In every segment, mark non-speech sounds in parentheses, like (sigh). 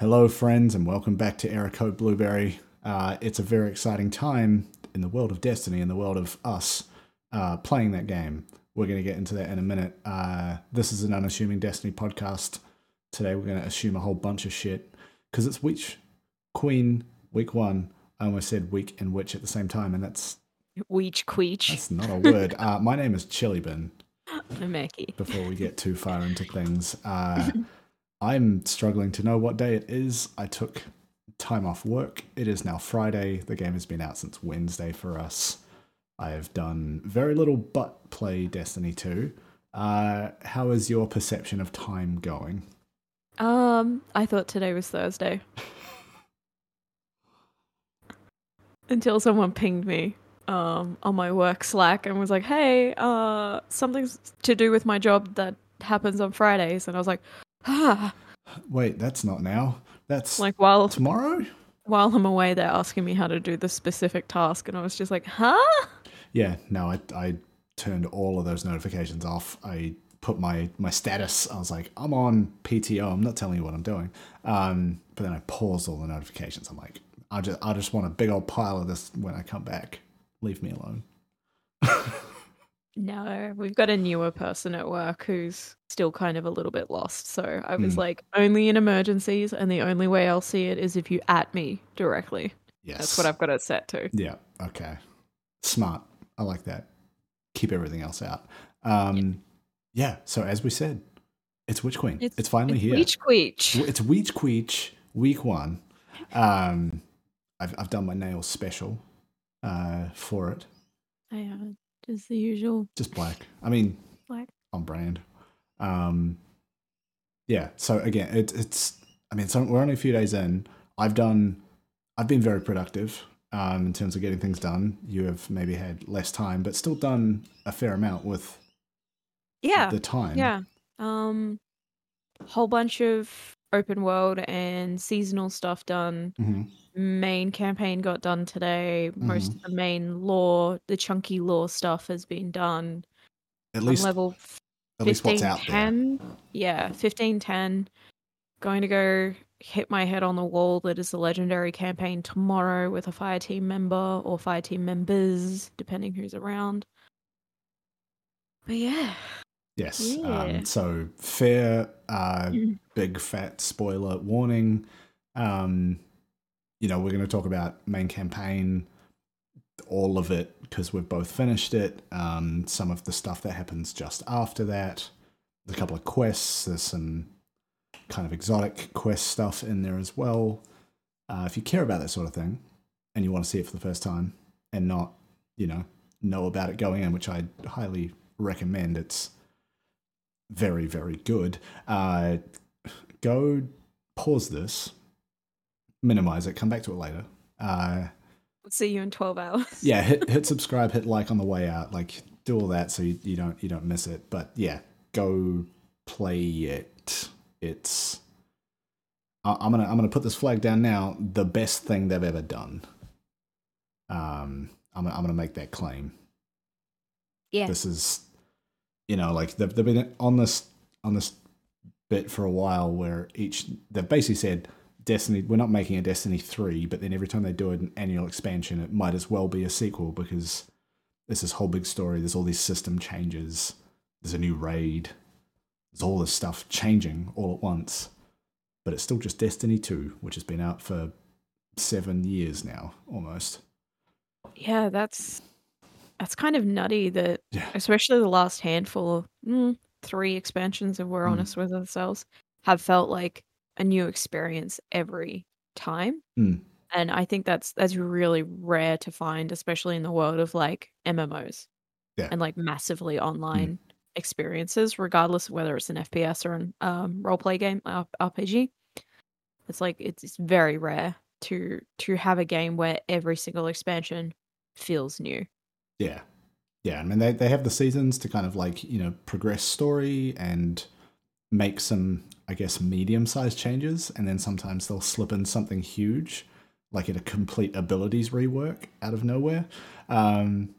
Hello, friends, and welcome back to Code Blueberry. Uh, it's a very exciting time in the world of Destiny, in the world of us uh, playing that game. We're going to get into that in a minute. Uh, this is an unassuming Destiny podcast. Today, we're going to assume a whole bunch of shit because it's Witch Queen week one. I almost said week and witch at the same time, and that's Weech queech. that's not a word. uh, my name is chillybin. (laughs) I'm Meckii. before we get too far into things. (laughs) I'm struggling to know what day it is. I took time off work. It is now Friday. The game has been out since Wednesday for us. I have done very little but play Destiny 2. Uh, how is your perception of time going? Um, I thought today was Thursday. (laughs) Until someone pinged me um on my work Slack and was like, "Hey, uh something's to do with my job that happens on Fridays." And I was like, "Ah." (sighs) Wait, that's not now. That's Like while tomorrow? while I'm away, they're asking me how to do the specific task and I was just like, "Huh?" Yeah, no, I, I turned all of those notifications off. I put my, my status, I was like, I'm on PTO, I'm not telling you what I'm doing. Um, but then I paused all the notifications. I'm like, I just, I just want a big old pile of this when I come back. Leave me alone. (laughs) No, we've got a newer person at work who's still kind of a little bit lost. So I was Mm. like, only in emergencies, and the only way I'll see it is if you at me directly. Yes. That's what I've got it set to. Yeah, okay. Smart. I like that. Keep everything else out. Um, yeah, so as we said, it's Witch Queen. It's, finally it's here. Queech queech. It's Weech Queech week one. Um, I've I've done my nails special uh, for it. I uh, just the usual Just black. I mean, black. on brand. Um, yeah. So again, it, it's. I mean, so we're only a few days in. I've done. I've been very productive um, in terms of getting things done. You have maybe had less time, but still done a fair amount with Yeah, the time. yeah. Um, whole bunch of open world and seasonal stuff done. hmm Main campaign got done today. Most of the main lore, the chunky lore stuff has been done. At least, level at least what's out there. 1510. Yeah, fifteen ten. Going to go hit my head on the wall. That is the legendary campaign tomorrow with a fire team member or fire team members, depending who's around. But yeah, Yes. Yeah. Um, so fair, uh, Mm. big fat spoiler warning. Um, you know, we're going to talk about main campaign, all of it, because we've both finished it. Um, some of the stuff that happens just after that, a couple of quests. There's some kind of exotic quest stuff in there as well. Uh, if you care about that sort of thing and you want to see it for the first time and not, you know, know about it going in, which I highly recommend, it's very, very good. Uh, go pause this, minimize it, come back to it later. Uh, see you in twelve hours. (laughs) yeah, hit hit (laughs) subscribe, hit like on the way out. Like do all that so you, you don't you don't miss it. But yeah, go play it. It's I- I'm gonna I'm gonna put this flag down now. The best thing they've ever done. Um, I'm I'm gonna make that claim. Yeah. This is, you know, like they've they've been on this on this bit for a while where each they've basically said Destiny we're not making a Destiny 3 but then every time they do an annual expansion it might as well be a sequel because there's this whole big story there's all these system changes there's a new raid there's all this stuff changing all at once but it's still just Destiny 2 which has been out for 7 years now almost. Yeah, that's that's kind of nutty that Yeah. especially the last handful of mm, three expansions, if we're Mm. honest with ourselves, have felt like a new experience every time. Mm. And I think that's that's really rare to find, especially in the world of like MMOs Yeah. Mm. and like massively online experiences, regardless of whether it's an FPS or an um, role play game, RPG. It's like it's, it's very rare to to have a game where every single expansion feels new. Yeah. Yeah. I mean, they, they have the seasons to kind of like, you know, progress story and make some, I guess, medium sized changes. And then sometimes they'll slip in something huge, like a complete abilities rework out of nowhere. Um,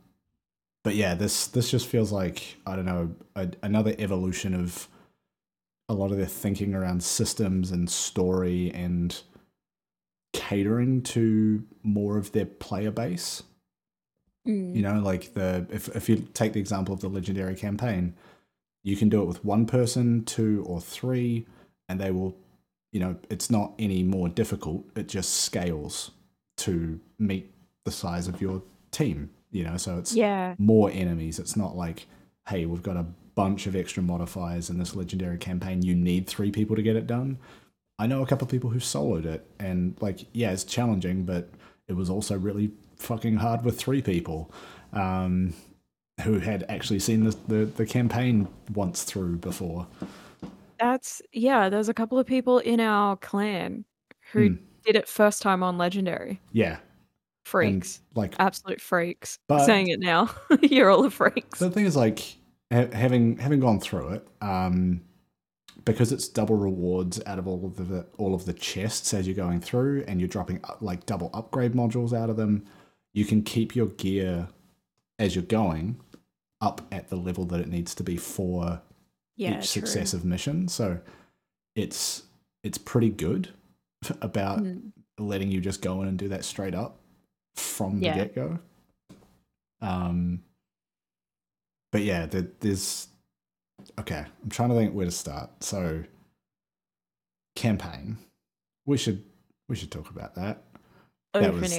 but yeah, this this just feels like I don't know a, another evolution of a lot of their thinking around systems and story and catering to more of their player base. Mm. You know, like the if if you take the example of the legendary campaign, you can do it with one person, two or three, and they will you know, it's not any more difficult. It just scales to meet the size of your team, you know, so it's Yeah. more enemies. It's not like, hey, we've got a bunch of extra modifiers in this legendary campaign. You need three people to get it done. I know a couple of people who soloed it, and like, yeah, it's challenging, but it was also really fucking hard with three people um, who had actually seen the, the, the campaign once through before. That's yeah, there's a couple of people in our clan who Hmm. did it first time on legendary. Yeah, and Freaks. like Absolute freaks. But- Saying it now. (laughs) You're all the freaks. the thing is, like ha- having having gone through it, um, because it's double rewards out of all of the all of the chests as you're going through, and you're dropping like double upgrade modules out of them. You can keep your gear as you're going up at the level that it needs to be for yeah, each true. successive mission. So it's it's pretty good (laughs) about Mm. letting you just go in and do that straight up from the Yeah. get go. Um, but yeah, there, there's okay. I'm trying to think where to start. So campaign, we should we should talk about that. That was-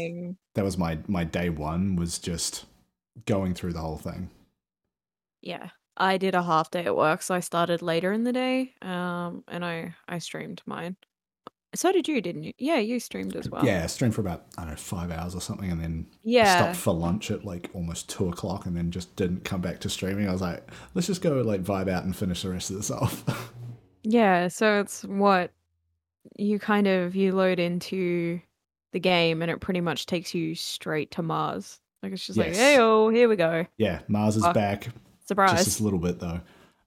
That was my my day one was just going through the whole thing. Yeah. I did a half day at work, so I started later in the day. Um, and I I streamed mine. So did you, didn't you? Yeah, you streamed as well. Yeah, streamed for about I don't know five hours or something, and then Yeah. stopped for lunch at like almost two o'clock, and then just didn't come back to streaming. I was like, let's just go like vibe out and finish the rest of this off. (laughs) Yeah, so it's what you kind of you load into the game and it pretty much takes you straight to Mars. Like it's just like, hey oh, here we go. yeah, Mars is Fuck. back, Surprise. just a little bit though.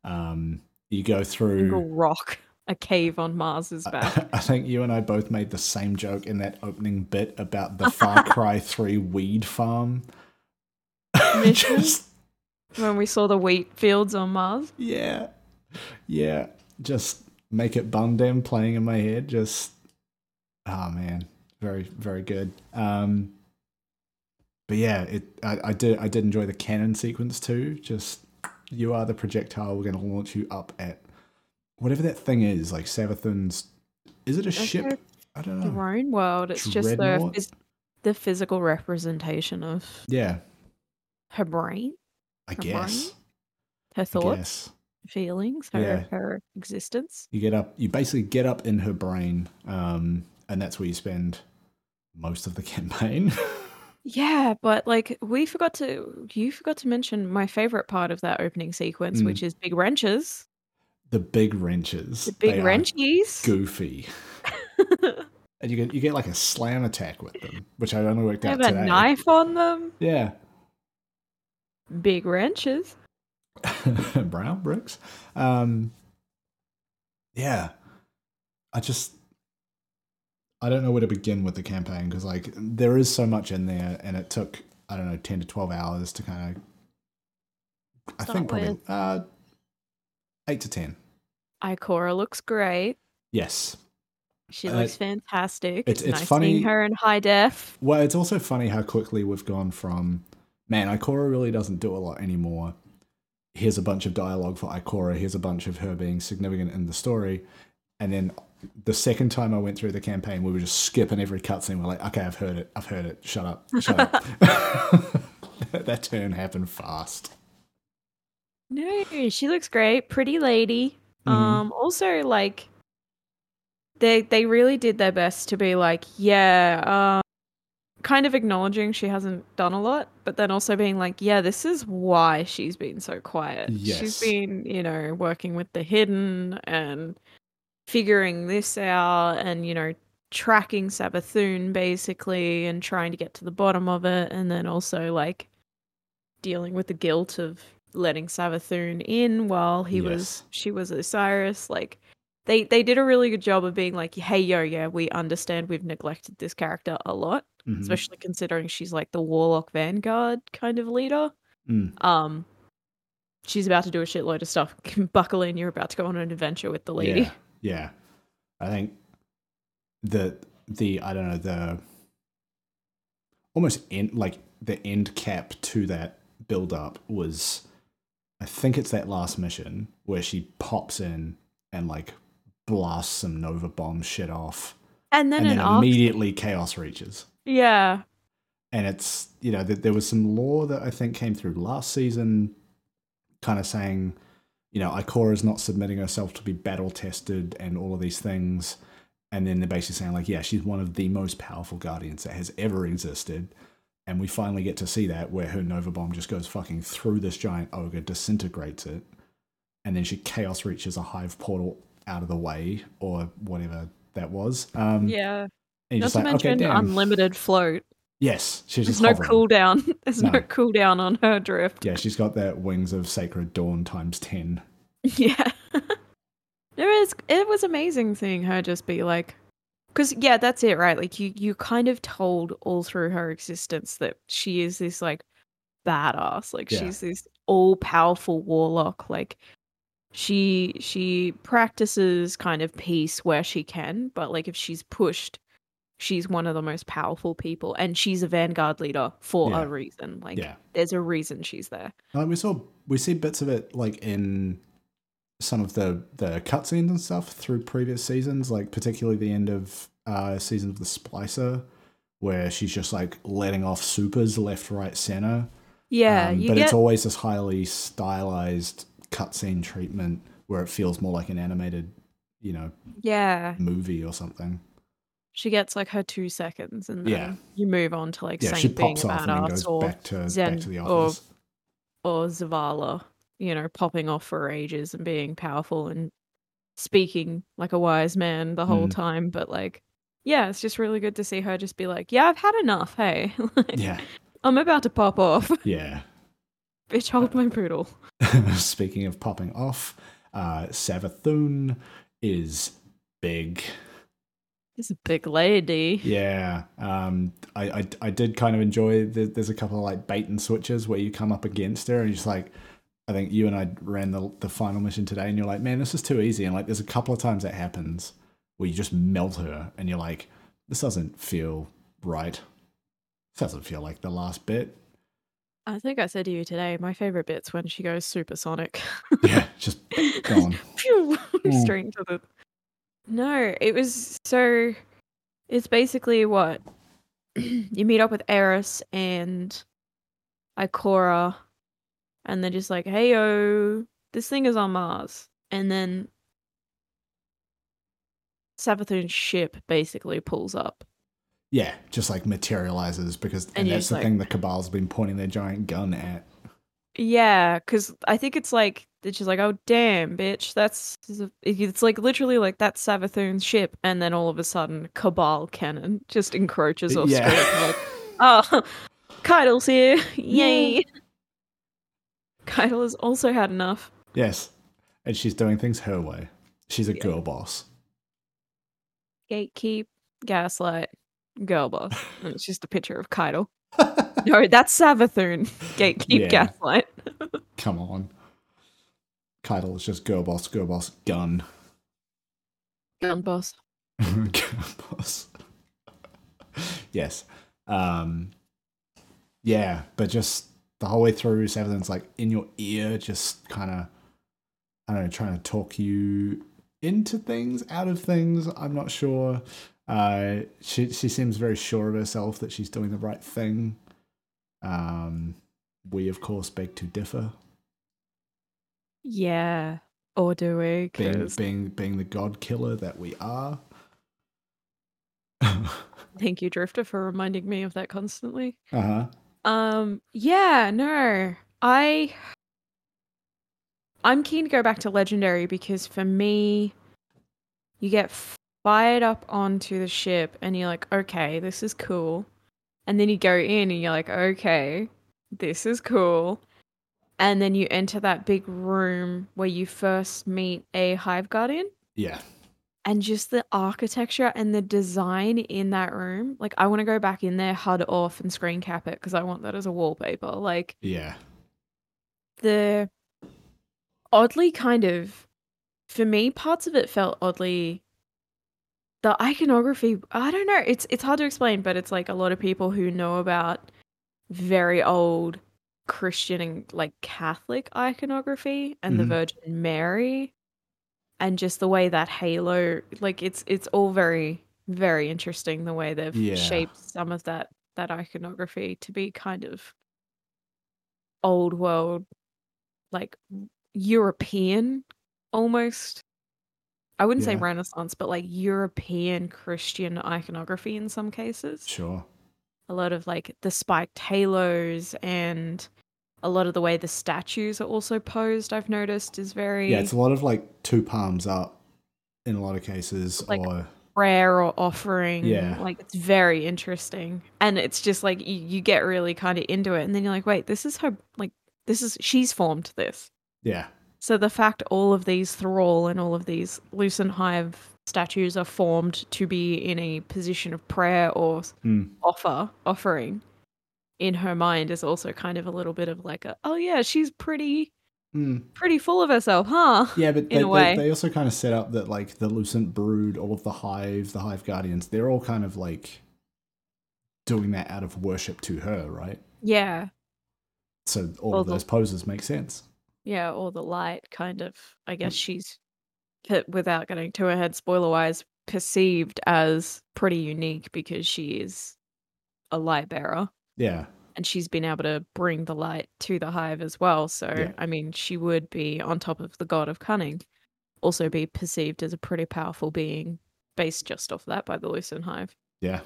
Um, you go through. Single rock. A cave on Mars is (laughs) back. I think you and I both made the same joke in that opening bit about the Far (laughs) Cry 3 weed farm. (laughs) Just, when we saw the wheat fields on Mars. yeah. Yeah. Just make it Bun Dem playing in my head. Just, oh man. Very, very good. Um, but yeah, it. I, I did. I did enjoy the cannon sequence too. Just you are the projectile. We're going to launch you up at whatever that thing is. Like Savathun's. Is it a That's ship? her I don't know. Throne world. It's just the the physical representation of Yeah, her brain, I Her guess. her I thoughts, guess. feelings, her Yeah. her existence. You get up. You basically get up in her brain, um, and that's where you spend most of the (laughs) campaign. Yeah, but like we forgot to you forgot to mention my favorite part of that opening sequence, Mm. which is big wrenches. the big wrenches. The big they wrenchies. Goofy. (laughs) And you get you get like a slam attack with them, which I only worked They out have a today. knife on them. Yeah. Big wrenches. (laughs) Brown bricks. Um, yeah. I just I don't know where to begin with the campaign because like there is so much in there, and it took I don't know ten to twelve hours to kind of. I Start think probably with. uh, eight to ten. Ikora looks great. Yes. She Uh, looks fantastic. it's- it's nice funny- seeing her in high def. Well, it's also funny how quickly we've gone from man, Ikora really doesn't do a lot anymore. Here's a bunch of dialogue for Ikora. Here's a bunch of her being significant in the story, and then the second time I went through the campaign, we were just skipping every cutscene. We're like, okay, I've heard it. I've heard it. Shut up. Shut up. (laughs) (laughs) that turn happened fast. No, she looks great. Pretty lady. Mhm. Um also like they they really did their best to be like, yeah, um kind of acknowledging she hasn't done a lot, but then also being like, yeah, this is why she's been so quiet. Yes. She's been, you know, working with the hidden and figuring this out and, you know, tracking Savathun basically and trying to get to the bottom of it and then also like dealing with the guilt of letting Savathun in while he was she was Osiris. Like they they did a really good job of being like, hey yo, yeah, we understand we've neglected this character a lot, Mhm. especially considering she's like the Warlock Vanguard kind of leader. Mm. Um she's about to do a shitload of stuff. (laughs) Buckle in, you're about to go on an adventure with the lady. Yeah, yeah. I think the the I don't know the almost end like the end cap to that build up was I think it's that last mission where she pops in and like blasts some Nova bomb shit off, And then and then arc. immediately chaos reaches. Yeah. and it's you know th- there was some law that I think came through last season, kind of saying, you know, Ikora is not submitting herself to be battle tested and all of these things, and then they're basically saying like, yeah, she's one of the most powerful guardians that has ever existed, and we finally get to see that where her Nova Bomb just goes fucking through this giant ogre, disintegrates it, and then she chaos reaches a hive portal out of the way or whatever that was. Um, Yeah. Not to like, mention okay, unlimited float. Yes, she's There's just no hovering. cooldown. (laughs) There's no. No. cooldown on her drift. Yeah, she's got that wings of sacred dawn times ten. (laughs) Yeah. (laughs) there is it was amazing seeing her just be like cuz yeah, that's it, right? Like you you kind of told all through her existence that she is this like badass. Like Yeah. she's this all-powerful warlock like she she practices kind of peace where she can, but like if she's pushed she's one of the most powerful people and she's a vanguard leader for Yeah. a reason. Like Yeah, there's a reason she's there. like we saw we see bits of it like in some of the the cutscenes and stuff through previous seasons, like particularly the end of uh season of the Splicer, where she's just like letting off supers left, right, center. Yeah, Um, but get it's always this highly stylized cutscene treatment where it feels more like an animated, you know, yeah. movie or something. She gets like her two seconds, and then Yeah. you move on to like Yeah, she being a badass, or back to Zen back to the or- or Zavala, you know, popping off for ages and being powerful and speaking like a wise man the whole Mm. time. But like, yeah, it's just really good to see her just be like, "Yeah, I've had enough. Hey, (laughs) Like, Yeah, I'm about to pop off. (laughs) yeah. Bitch, hold my poodle." (laughs) Speaking of popping off, uh, Savathun is big. It's a big lady. Yeah, um, I, I I did kind of enjoy. The, there's a couple of like bait and switches where you come up against her and you're just like, I think you and I ran the the final mission today, and you're like, man, this is too easy. And like, there's a couple of times that happens where you just melt her, and you're like, this doesn't feel right. This doesn't feel like the last bit. I think I said to you today, my favorite bit's when she goes supersonic. Yeah, just (laughs) gone. Phew, (laughs) Mm. straight into the. No, it was so. It's basically what (clears throat) you meet up with Eris and Ikora, and they're just like, "Hey yo, this thing is on Mars," and then Savathun's ship basically pulls up. Yeah, just like materializes because and, And that's the like- thing the Cabal's been pointing their giant gun at. Yeah, because I think it's like it's just like, oh damn, bitch, that's it's like literally like that's Savathun's ship, and then all of a sudden, Cabal cannon just encroaches off Yeah. screen. (laughs) Like, oh, Caiatl's here, yay! Caiatl has also had enough. Yes, and she's doing things her way. She's a Yeah. girl boss. Gatekeep, gaslight, girl boss. (laughs) And it's just a picture of Caiatl. (laughs) No, that's Savathun. Gatekeep, Yeah. gaslight. Come on. Caiatl is just girl boss, girl boss, gun. Gun boss. (laughs) girl boss. (laughs) yes. Um Yeah, but just the whole way through, Savathun's like in your ear, just kind of, I don't know, trying to talk you into things, out of things. I'm not sure. Uh, she she seems very sure of herself that she's doing the right thing. Um, we of course beg to differ. Yeah. Or do we? being being being the god killer that we are. (laughs) Thank you, Drifter, for reminding me of that constantly. uh huh. Um, yeah, no. I I'm keen to go back to legendary because for me you get fired up onto the ship and you're like, "Okay, this is cool." And then you go in and you're like, "Okay, this is cool." And then you enter that big room where you first meet a hive guardian Yeah. and just the architecture and the design in that room like i want to go back in there hud off and screen cap it because i want that as a wallpaper like Yeah. the oddly kind of for me parts of it felt oddly the iconography i don't know it's it's hard to explain but it's like a lot of people who know about very old christian and like catholic iconography and the Mhm. virgin mary and just the way that halo like it's it's all very very interesting the way they've Yeah. shaped some of that that iconography to be kind of old world like European almost. I wouldn't say Renaissance, but like European Christian iconography in some cases. Sure. A lot of like the spiked halos and a lot of the way the statues are also posed, I've noticed, is very Yeah, it's a lot of like two palms up in a lot of cases, Like- or prayer or offering. Yeah. Like it's very interesting. And it's just like you, you get really kind of into it. And then you're like, wait, this is her, like, this is, she's formed this. yeah, So the fact all of these thrall and all of these lucent hive statues are formed to be in a position of prayer or Mm. offer offering in her mind is also kind of a little bit of like a oh yeah she's pretty Mm. pretty full of herself huh yeah, but (laughs) they, they, they also kind of set up that like the Lucent Brood, all of the Hive, the Hive Guardians, they're all kind of like doing that out of worship to her, right? yeah So all Well, of the- those poses make sense. yeah or the light kind of I guess she's per- without getting too ahead spoiler wise perceived as pretty unique because she is a light bearer Yeah, and she's been able to bring the light to the hive as well. So, Yeah. I mean, she would be on top of the god of cunning, also be perceived as a pretty powerful being based just off that by the Lucent Hive. yeah,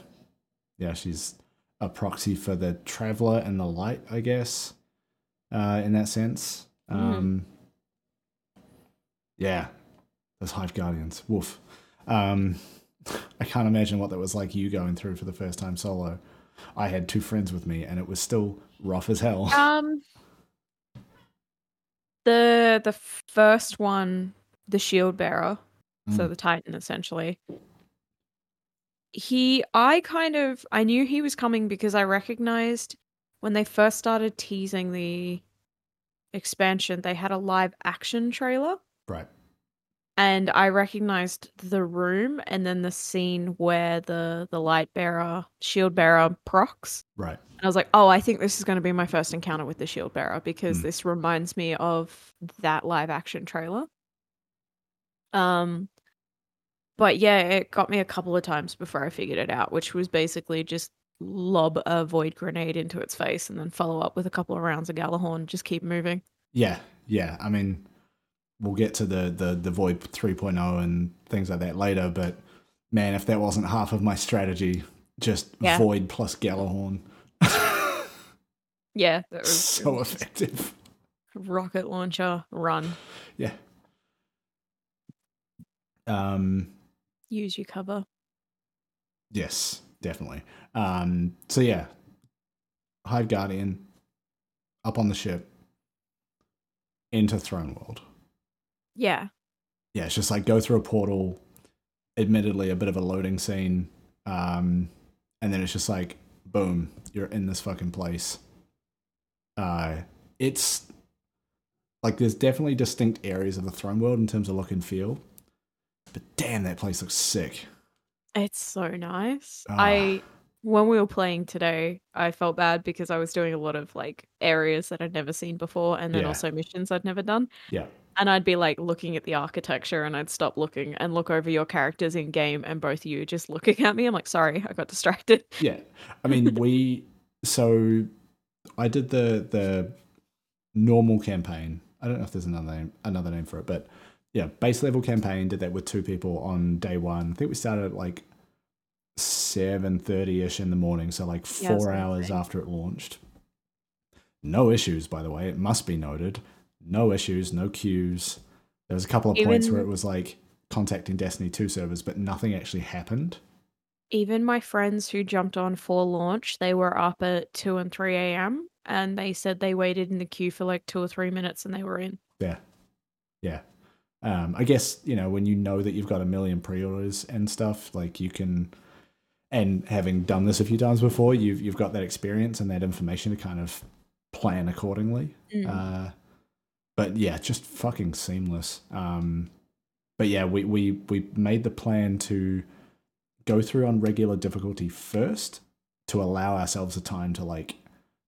yeah. She's a proxy for the Traveler and the Light, I guess. Uh, in that sense, Mm. um, yeah, those Hive Guardians. Woof. Um, (laughs) I can't imagine what that was like you going through for the first time solo. I had two friends with me, and it was still rough as hell. (laughs) Um, the the first one, the shield bearer, so Mm. the Titan essentially. He, I kind of, I knew he was coming because I recognized when they first started teasing the expansion, they had a live action trailer. Right. And I recognized the room and then the scene where the the light bearer, shield bearer procs. Right. And I was like, oh, I think this is going to be my first encounter with the shield bearer because Hmm. this reminds me of that live action trailer. Um, but yeah, it got me a couple of times before I figured it out, which was basically just lob a void grenade into its face and then follow up with a couple of rounds of Gjallarhorn, just keep moving. Yeah. Yeah. I mean, we'll get to the the the Void 3.0 and things like that later, but man, if that wasn't half of my strategy, just Yeah. Void plus Gjallarhorn. Yeah, that (laughs) was so effective. rocket launcher run. Yeah. Um Use your cover. yes, definitely. Um so yeah. Hive Guardian up on the ship into Throne World. Yeah. yeah, it's just like go through a portal. Admittedly, a bit of a loading scene, um, and then it's just like, boom, you're in this fucking place. Uh, it's like there's definitely distinct areas of the throne world in terms of look and feel, but damn, that place looks sick. It's so nice. Ah. I when we were playing today, I felt bad because I was doing a lot of like areas that I'd never seen before and then Yeah. also missions I'd never done. Yeah, And I'd be like looking at the architecture and I'd stop looking and look over your characters in game and both you just (laughs) looking at me. I'm like, sorry, I got distracted. yeah. I mean, (laughs) we so I did the the normal campaign. I don't know if there's another name another name for it, but yeah, base level campaign. Did that with two people on day one. I think we started at like seven thirty ish in the morning, so like Yeah, four gonna hours after it launched. No issues, by the way. It must be noted. No issues, no queues. There was a couple of points where it was like contacting Destiny 2 servers, but nothing actually happened. Even my friends who jumped on for launch, they were up at 2 and 3 a.m. and they said they waited in the queue for like two or three minutes and they were in. Yeah. Yeah. Um, I guess, you know, when you know that you've got a million pre orders and stuff, like you can and having done this a few times before, you've you've got that experience and that information to kind of plan accordingly. Mm. Uh but yeah, just fucking seamless. Um, but yeah, we we we made the plan to go through on regular difficulty first to allow ourselves a time to like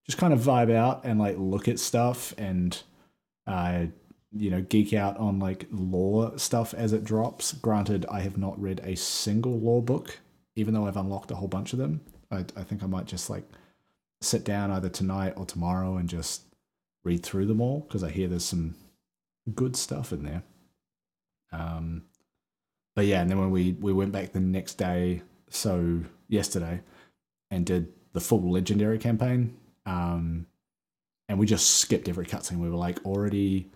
just kind of vibe out and like look at stuff and uh you know geek out on like lore stuff as it drops granted i have not read a single lore book even though i've unlocked a whole bunch of them i, I think i might just like sit down either tonight or tomorrow and just read through them all because i hear there's some good stuff in there um but yeah and then when we we went back the next day so yesterday and did the full legendary campaign. Um, and we just skipped every cutscene. We were like already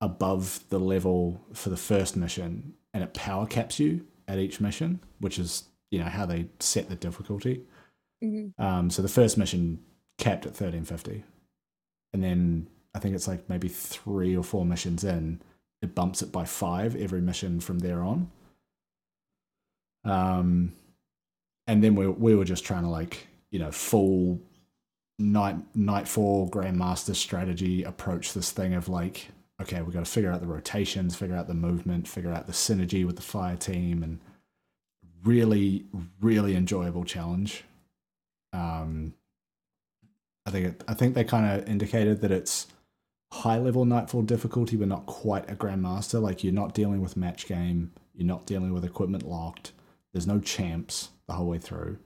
above the level for the first mission, and it power caps you at each mission, which is you know how they set the difficulty. Mm-hmm. Um, so the first mission capped at thirteen fifty, and then I think it's like maybe three or four missions in, it bumps it by five every mission from there on. Um, and then we we were just trying to like you know full night nightfall grandmaster strategy approach this thing of like okay we've got to figure out the rotations figure out the movement figure out the synergy with the fire team and really really enjoyable challenge um i think it, i think they kind of indicated that it's high level nightfall difficulty but not quite a grandmaster like you're not dealing with match game you're not dealing with equipment locked there's no champs the whole way through.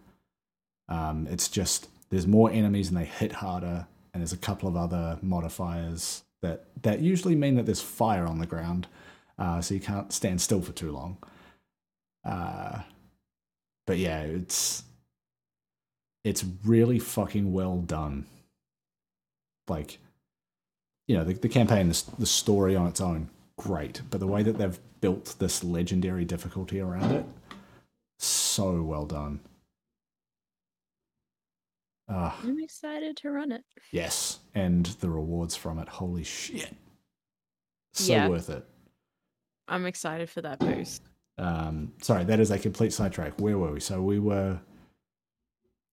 Um, it's just there's more enemies and they hit harder, and there's a couple of other modifiers that that usually mean that there's fire on the ground, uh, so you can't stand still for too long. Uh, but yeah, it's it's really fucking well done. Like, you know, the, the campaign, the, the story on its own, great, but the way that they've built this legendary difficulty around it so well done. Uh, I'm excited to run it. yes, and the rewards from it. Holy shit. So Yeah. worth it. I'm excited for that boost. Um, sorry, that is a complete sidetrack. Where were we? So we were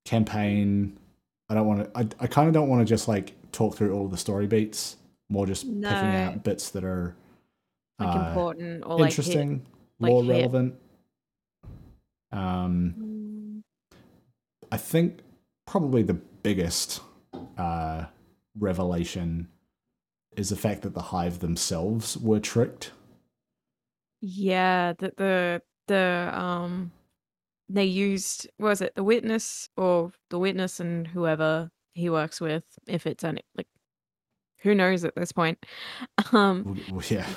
campaign. I don't want to. I, I kind of don't want to just like talk through all of the story beats. More just picking out bits that are Like uh, important or like hit- interesting, like more hit. relevant. Um, I think probably the biggest uh, revelation is the fact that the hive themselves were tricked. Yeah, that the the um they used was it the witness or the witness and whoever he works with if it's any like who knows at this point. (laughs) Um W- w- Yeah,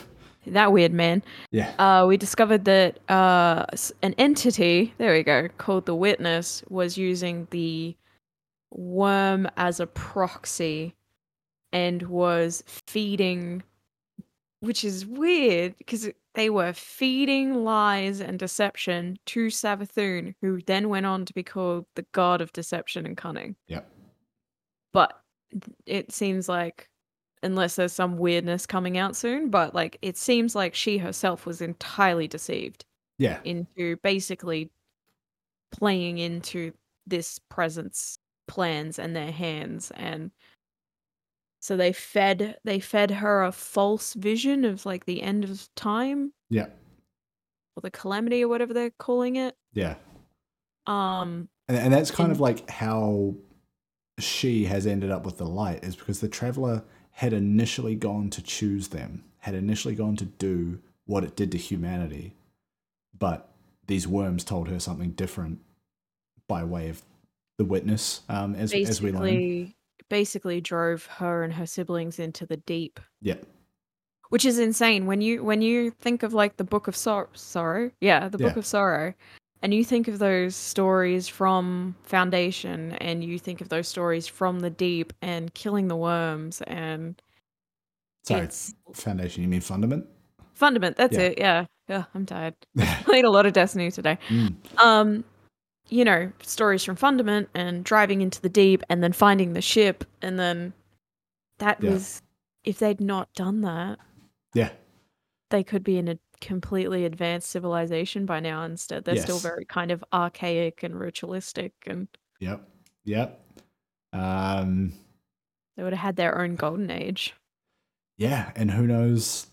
that weird man. Yeah, uh we discovered that uh an entity there we go called the witness was using the worm as a proxy and was feeding which is weird because they were feeding lies and deception to Savathun, who then went on to be called the god of deception and cunning. Yep. But it seems like, unless there's some weirdness coming out soon, but like it seems like she herself was entirely deceived yeah, into basically playing into this presence plans and their hands and so they fed they fed her a false vision of like the end of time yeah, or the calamity or whatever they're calling it yeah. um And, and that's kind And- of like how she has ended up with the light, is because the traveler had initially gone to choose them, had initially gone to do what it did to humanity, but these worms told her something different by way of the witness, um, as as we learn. Basically drove her and her siblings into the deep Yeah, which is insane when you when you think of like the book of Sor- sorrow yeah the book Yeah. of sorrow and you think of those stories from foundation and you think of those stories from the deep and killing the worms and sorry, it's foundation. You mean fundament? fundament that's Yeah. it yeah yeah i'm tired (laughs) (laughs) played a lot of destiny today Mm, um you know stories from fundament and driving into the deep and then finding the ship and then that Yeah. was if they'd not done that yeah, they could be in a completely advanced civilization by now. Instead, they're still very kind of archaic and ritualistic, and yep, yep. Um, they would have had their own golden age. yeah, and who knows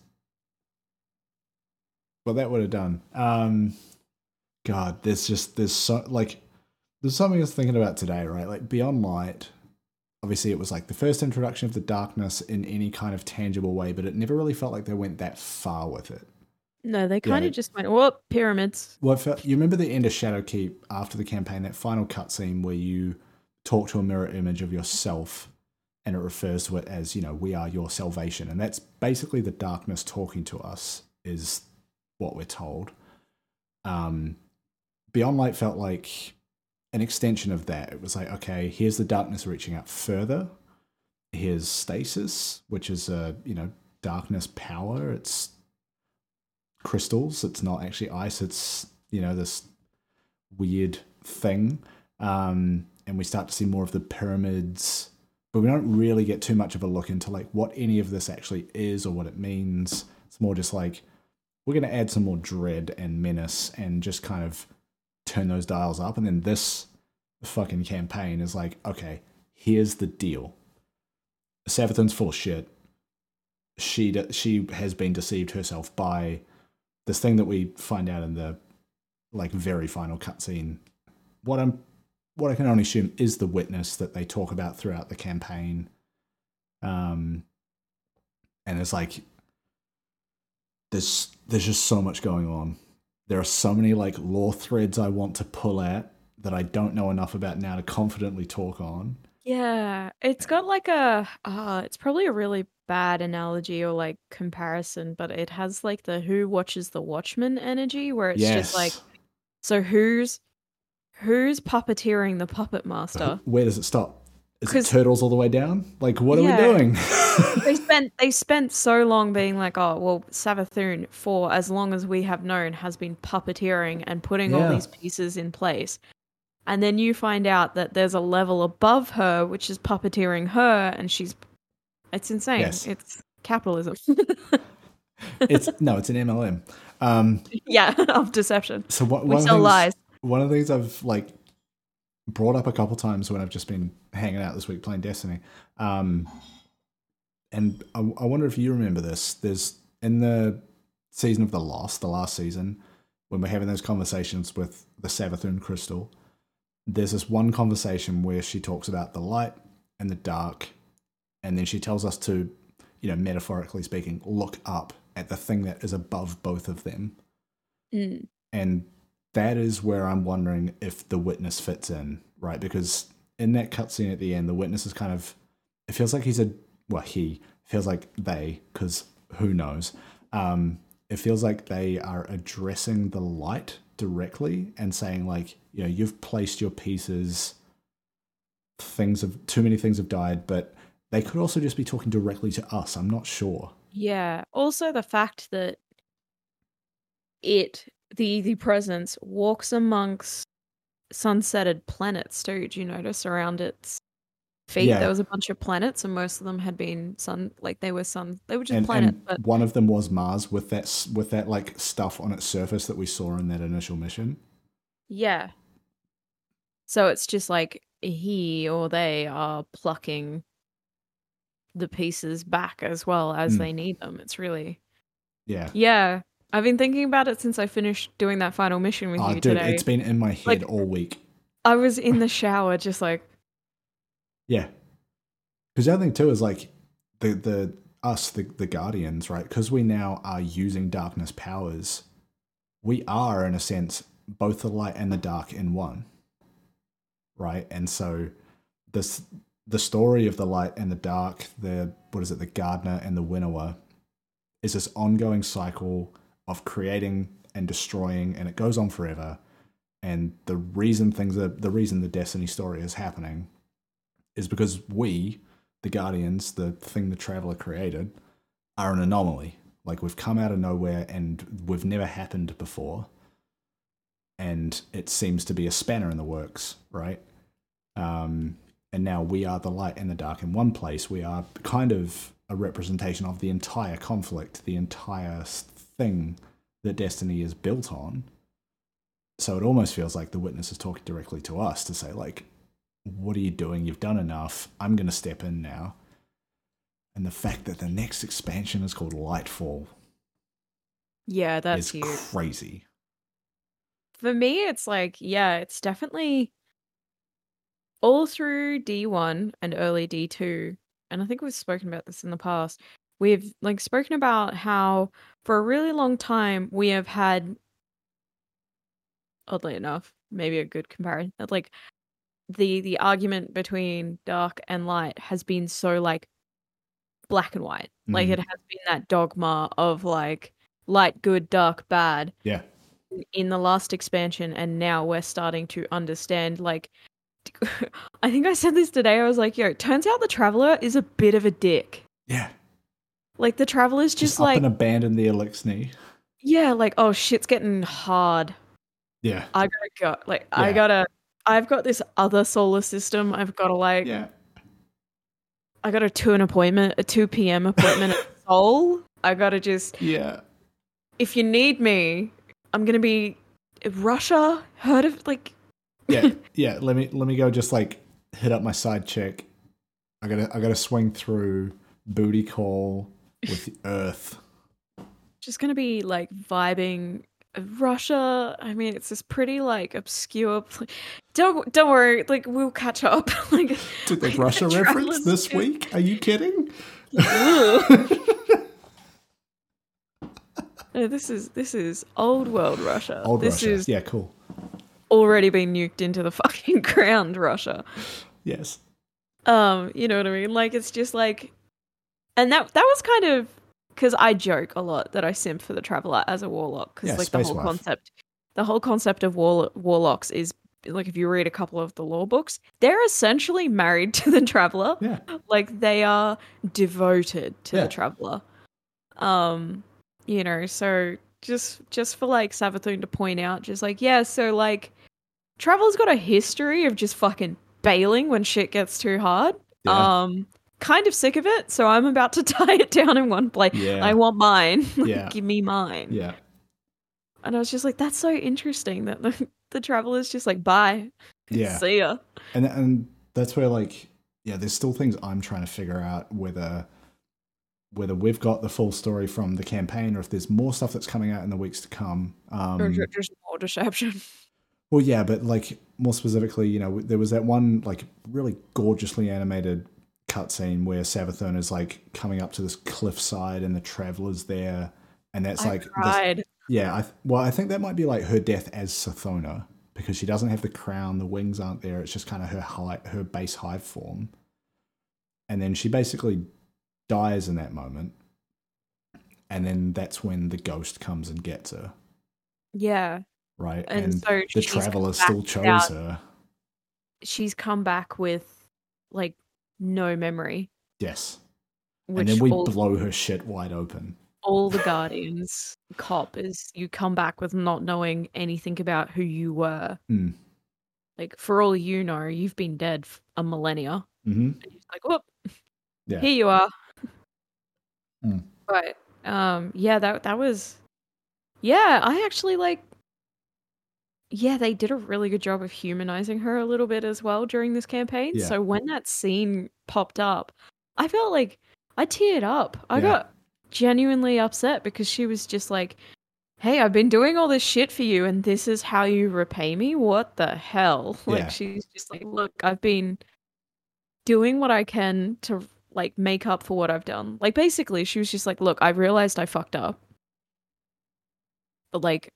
what that would have done. Um, God, there's just there's so like there's something I was thinking about today, right? Like Beyond Light, obviously it was like the first introduction of the darkness in any kind of tangible way, but it never really felt like they went that far with it. No, they kind Yeah. of just went, "Whoop, pyramids." Well, felt, you remember the end of Shadowkeep after the campaign, that final cutscene where you talk to a mirror image of yourself and it refers to it as, you know, we are your salvation. And that's basically the darkness talking to us, is what we're told. Um, Beyond Light felt like an extension of that. It was like, okay, here's the darkness reaching out further. Here's stasis, which is a, you know, darkness power. It's crystals. It's not actually ice. It's you know this weird thing, um, and we start to see more of the pyramids, but we don't really get too much of a look into like what any of this actually is or what it means. It's more just like we're going to add some more dread and menace and just kind of turn those dials up, and then this fucking campaign is like, okay, here's the deal. Savathun's full of shit. She d- she has been deceived herself by this thing that we find out in the like very final cutscene. What I'm what I can only assume is the witness that they talk about throughout the campaign. Um and it's like there's there's just so much going on. There are so many like lore threads I want to pull at that I don't know enough about now to confidently talk on. Yeah, it's got like a uh it's probably a really bad analogy or like comparison, but it has like the who watches the watchman energy where it's just like so who's who's puppeteering the puppet master? Where does it stop? Is it turtles all the way down? Like what are we doing? (laughs) they spent (laughs) they spent so long being like, oh well, Savathun for as long as we have known has been puppeteering and putting all these pieces in place. And then you find out that there's a level above her which is puppeteering her and she's it's insane. Yes. It's capitalism. (laughs) it's no, it's an MLM. Um, yeah, of deception. so what, We one of the sell things- lies. One of the things I've like brought up a couple times when I've just been hanging out this week playing Destiny, um, and I, I wonder if you remember this. There's in the season of the Lost, the last season, when we're having those conversations with the Savathun crystal. There's this one conversation where she talks about the light and the dark, and then she tells us to, you know, metaphorically speaking, look up at the thing that is above both of them. Mm. And that is where I'm wondering if the witness fits in, right? Because in that cutscene at the end, the witness is kind of, it feels like he's a, well, he feels like they, because who knows? Um, it feels like they are addressing the light directly and saying, like, you know, you've placed your pieces, things have, too many things have died, but they could also just be talking directly to us. I'm not sure. Yeah. Also the fact that it the the presence walks amongst sunsetted planets too. Did you notice around its feet Yeah. there was a bunch of planets and most of them had been sun like they were sun they were just and, planets, and but one of them was Mars with that with that like stuff on its surface that we saw in that initial mission. yeah. So it's just like he or they are plucking the pieces back as well as Mm. they need them. It's really Yeah. Yeah. I've been thinking about it since I finished doing that final mission with Oh, you dude, today. it's been in my head Like- all week. I was in the shower just like Yeah. Because the other thing too is like the the us the the guardians, right? Because we now are using darkness powers. We are in a sense both the light and the dark in one. Right? And so this the story of the light and the dark, the what is it, the gardener and the winnower, is this ongoing cycle of creating and destroying, and it goes on forever. And the reason things are the reason the Destiny story is happening is because we, the Guardians, the thing the Traveler created, are an anomaly. Like we've come out of nowhere and we've never happened before. And it seems to be a spanner in the works, right? Um, and now we are the light and the dark in one place. We are kind of a representation of the entire conflict, the entire thing that Destiny is built on. So it almost feels like the witness is talking directly to us to say, like, what are you doing? You've done enough. I'm going to step in now. and the fact that the next expansion is called Lightfall Yeah, that's crazy. For me, it's like, yeah, it's definitely all through D1 and early D2. And I think we've spoken about this in the past. We've like spoken about how for a really long time we have had oddly enough, maybe a good comparison. Like the the argument between dark and light has been so like black and white. Like Mhm. it has been that dogma of like light good, dark bad Yeah. in the last expansion and now we're starting to understand like (laughs) I think I said this today. I was like, yo, it turns out the traveler is a bit of a dick. Yeah. Like the traveler's Just, just, up like and abandon the Eliksni. yeah, like oh shit's getting hard. Yeah. I gotta go. Like I gotta I've got this other solar system. I've gotta like Yeah. I gotta to an appointment, a two PM appointment at (laughs) Seoul. I gotta just Yeah. if you need me, I'm gonna be Russia. Heard of like Yeah. (laughs) Yeah. Let me let me go just like hit up my side chick. I gotta I gotta swing through booty call with the earth. just gonna be like vibing Russia. I mean, it's this pretty like obscure. Pl- don't don't worry, like we'll catch up. (laughs) like, Did the like, Russia reference this do- week? Are you kidding? No, this is this is old world Russia. Old this Russia. is Yeah, cool. already been nuked into the (laughs) fucking ground, Russia. Yes. Um, you know what I mean? Like it's just like, and that that was kind of because I joke a lot that I simp for the traveler as a warlock because Yeah, like the whole wife. concept, the whole concept of war, warlocks is like if you read a couple of the lore books, they're essentially married (laughs) to the traveler. Yeah. Like they are devoted to Yeah. the traveler. Um, you know, so just just for like Savathun to point out, just like yeah, so like traveler's got a history of just fucking bailing when shit gets too hard. Yeah. Um, kind of sick of it, so I'm about to (laughs) tie it down in one place. Yeah. I want mine. (laughs) Yeah. Give me mine. yeah. And I was just like, that's so interesting that the, (laughs) the traveler's just like, bye. Yeah. See ya. and and that's where like yeah there's still things i'm trying to figure out whether whether we've got the full story from the campaign or if there's more stuff that's coming out in the weeks to come um or just more deception. well yeah but like more specifically you know there was that one like really gorgeously animated cutscene where Savathun is like coming up to this cliffside and the travelers there and that's I like this- yeah, I well, I think that might be like her death as Sathona because she doesn't have the crown, the wings aren't there. It's just kind of her high, her base hive form, and then she basically dies in that moment, and then that's when the ghost comes and gets her, Yeah. right? And, And, so the traveler still chose without- her. She's come back with like no memory. Yes, and then we all, blow her shit wide open. all the (laughs) Guardians cop is you come back with not knowing anything about who you were. Mm. Like for all you know, you've been dead a millennia. hmm like, whoop, Yeah. here you are. Mm. But um, yeah, that that was, yeah, I actually like. Yeah, they did a really good job of humanizing her a little bit as well during this campaign. Yeah. So when that scene popped up, I felt like I teared up. I Yeah. got genuinely upset because she was just like, "Hey, I've been doing all this shit for you, and this is how you repay me. What the hell?" (laughs) Like Yeah. she's just like, "Look, I've been doing what I can to like make up for what I've done." Like basically, she was just like, "Look, I realized I fucked up, but like,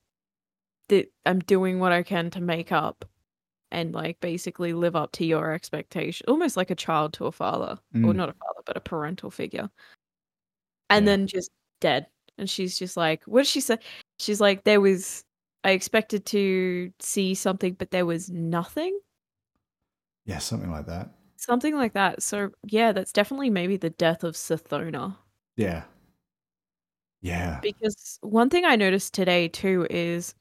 that I'm doing what I can to make up." And like basically live up to your expectation, almost like a child to a father, or Mm. not a father, but a parental figure and Yeah. then just dead. And she's just like, what did she say? She's like, there was, I expected to see something, but there was nothing. Yeah, something like that. Something like that. So, yeah, that's definitely maybe the death of Sathona. Yeah. Yeah. Because one thing I noticed today too is,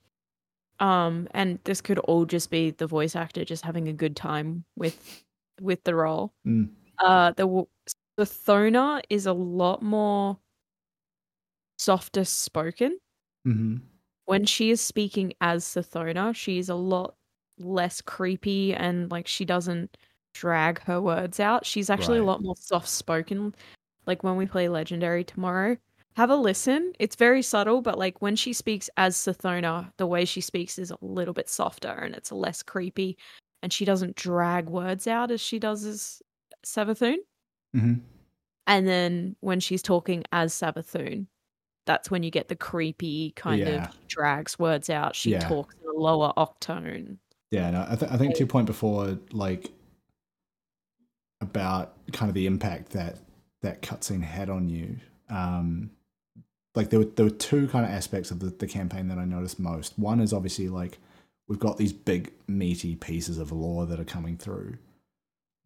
um, and this could all just be the voice actor just having a good time with with the role. Mm. Uh, the w- Sathona is a lot more softer spoken. hmm when she is speaking as Sathona, she's a lot less creepy and like she doesn't drag her words out. She's actually a lot more soft spoken. like when we play Legendary tomorrow, have a listen. It's very subtle, but like when she speaks as Sathona, the way she speaks is a little bit softer and it's less creepy. And she doesn't drag words out as she does as Savathun. hmm And then when she's talking as Savathun, that's when you get the creepy kind Yeah. of drags words out. She Yeah. talks in a lower octone. Yeah, no, I, th- I think to your point before, like about kind of the impact that that cutscene had on you. Um, like there were there were two kind of aspects of the, the campaign that I noticed most. One is obviously like we've got these big meaty pieces of lore that are coming through.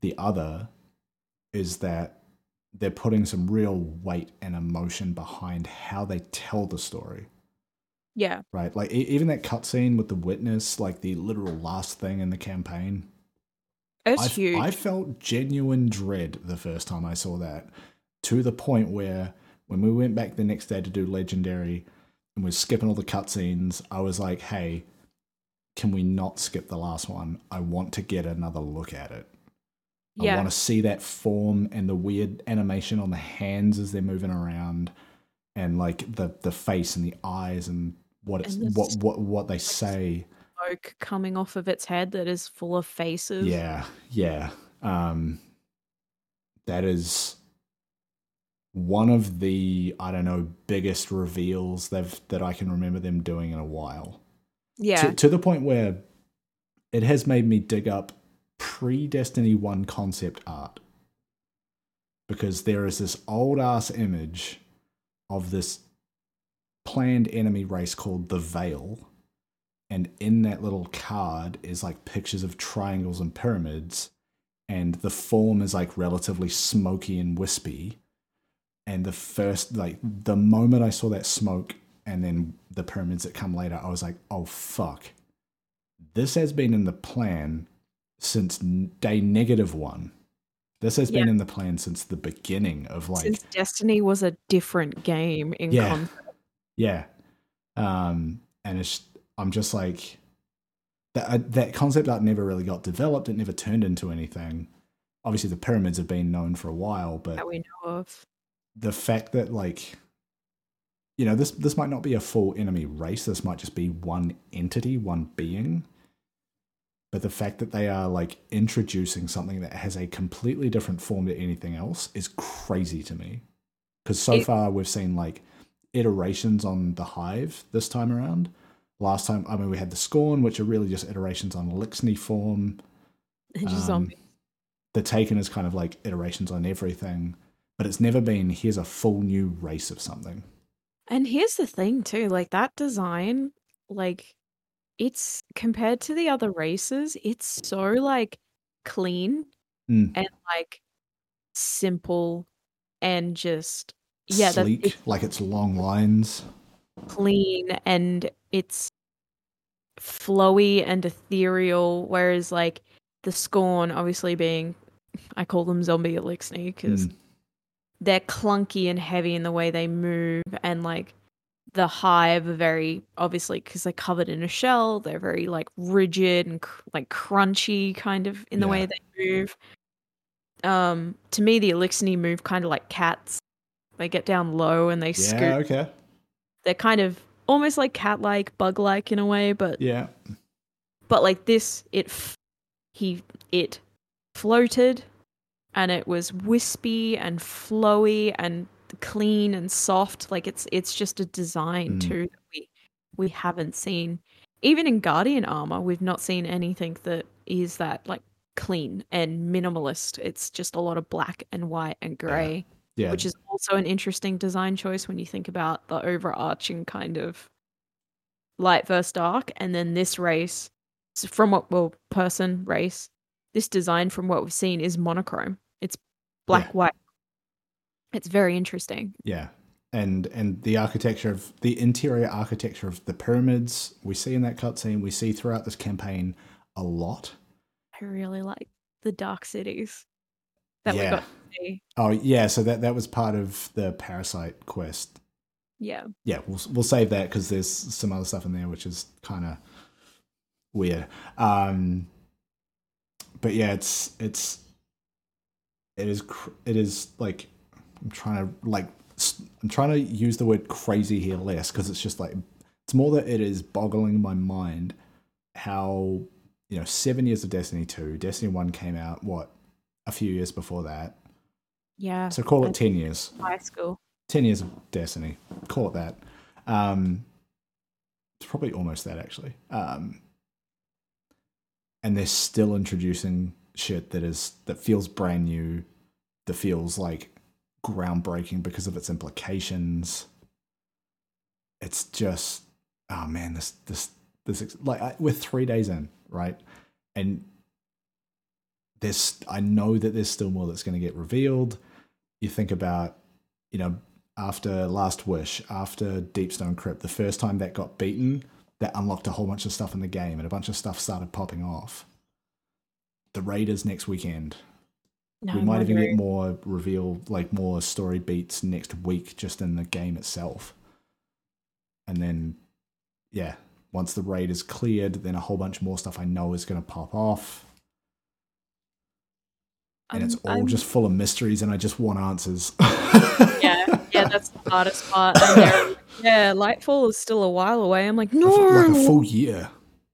The other is that they're putting some real weight and emotion behind how they tell the story Yeah. right? Like e- even that cutscene with the witness, like the literal last thing in the campaign. It's I, huge. I felt genuine dread the first time I saw that, to the point where when we went back the next day to do legendary and we're skipping all the cutscenes, I was like, "Hey, can we not skip the last one? I want to get another look at it. I want to see that form and the weird animation on the hands as they're moving around, and like the the face and the eyes and what it's And what what what they say. smoke coming off of its head that is full of faces. Yeah, yeah. Um, that is one of the I don't know biggest reveals they've that I can remember them doing in a while. Yeah. To, to the point where it has made me dig up pre Destiny 1 concept art. Because there is this old ass image of this planned enemy race called the Veil. And in that little card is like pictures of triangles and pyramids. And the form is like relatively smoky and wispy. And the first, like, the moment I saw that smoke and then the pyramids that come later, I was like, oh fuck. This has been in the plan since day negative one. This has been in the plan since the beginning of like, Since Destiny was a different game in Yeah. concept. yeah. Um, and it's, I'm just like, that, uh, that concept art never really got developed. It never turned into anything. Obviously, the pyramids have been known for a while, but that we know of. The fact that like you know this this might not be a full enemy race. This might just be one entity one being. But the fact that they are like introducing something that has a completely different form to anything else is crazy to me. Because so It- far we've seen like iterations on the hive this time around. Last time i mean we had the scorn which are really just iterations on lixney form. (laughs) Um, the taken is kind of like iterations on everything but it's never been here's a full new race of something And here's the thing too, like that design, like it's compared to the other races, it's so like clean Mm. and like simple and just yeah, that sleek it's like it's long lines clean and it's flowy and ethereal whereas like the scorn obviously being I call them zombie Eliksni because Mm. They're clunky and heavy in the way they move and like the hive are very obviously because they're covered in a shell they're very like rigid and cr- like crunchy kind of in the way they move. Um to me the Eliksni move kind of like cats. They get down low and they scoot yeah okay. They're kind of almost like cat-like bug-like in a way but yeah. but like this it f- he it floated and it was wispy and flowy and clean and soft. Like it's it's just a design Mm. too that we we haven't seen. Even in guardian armor we've not seen anything that is that like clean and minimalist. It's just a lot of black and white and gray yeah. which is also an interesting design choice when you think about the overarching kind of light versus dark. And then this race from what well person race this design from what we've seen is monochrome black Yeah. white. It's very interesting. Yeah. And and the architecture of the interior architecture of the pyramids we see in that cutscene we see throughout this campaign a lot. I really like the dark cities that we Yeah. got to see. Oh yeah so that that was part of the parasite quest. Yeah. Yeah, we'll we'll save that because there's some other stuff in there which is kind of weird. Um, but yeah, it's it's it is cr- it is like I'm trying to like I'm trying to use the word crazy here less because it's just like it's more that it is boggling my mind how you know seven years of Destiny two, Destiny one came out what a few years before that, Yeah. so call it and ten years. high school. 10 years of Destiny. Call it that. Um, it's probably almost that, actually. Um, and they're still introducing shit that is that feels brand new, that feels like groundbreaking because of its implications. It's just, oh man, this this this like I, we're three days in, right? And there's I know that there's still more that's going to get revealed. You think about, you know, after Last Wish, after Deepstone Crypt, the first time that got beaten, that unlocked a whole bunch of stuff in the game, and a bunch of stuff started popping off. The Raiders next weekend. No, we I'm might even get more reveal, like more story beats next week, just in the game itself. And then, yeah, once the raid is cleared, then a whole bunch more stuff I know is going to pop off, and it's all I'm- just full of mysteries, and I just want answers. (laughs) yeah, yeah, that's the hardest part. Like, (laughs) yeah, Lightfall is still a while away. I'm like, no, like a full year.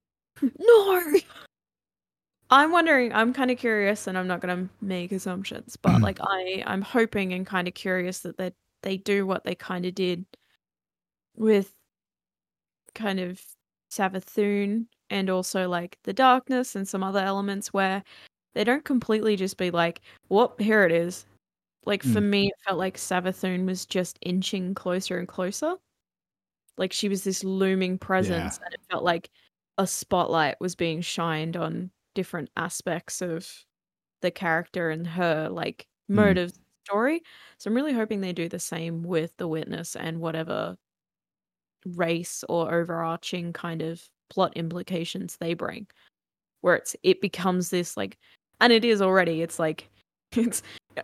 (laughs) no. I'm wondering. I'm kind of curious, and I'm not going to make assumptions, but like I, I'm hoping and kind of curious that they they do what they kind of did with kind of Savathun and also like the darkness and some other elements where they don't completely just be like, "Whoop, here it is." Like for Mm. me, it felt like Savathun was just inching closer and closer. Like she was this looming presence, and it felt like a spotlight was being shined on different aspects of the character and her like Mm. motive story. So I'm really hoping they do the same with the witness and whatever race or overarching kind of plot implications they bring. Where it's it becomes this like and it is already, it's like (laughs) it's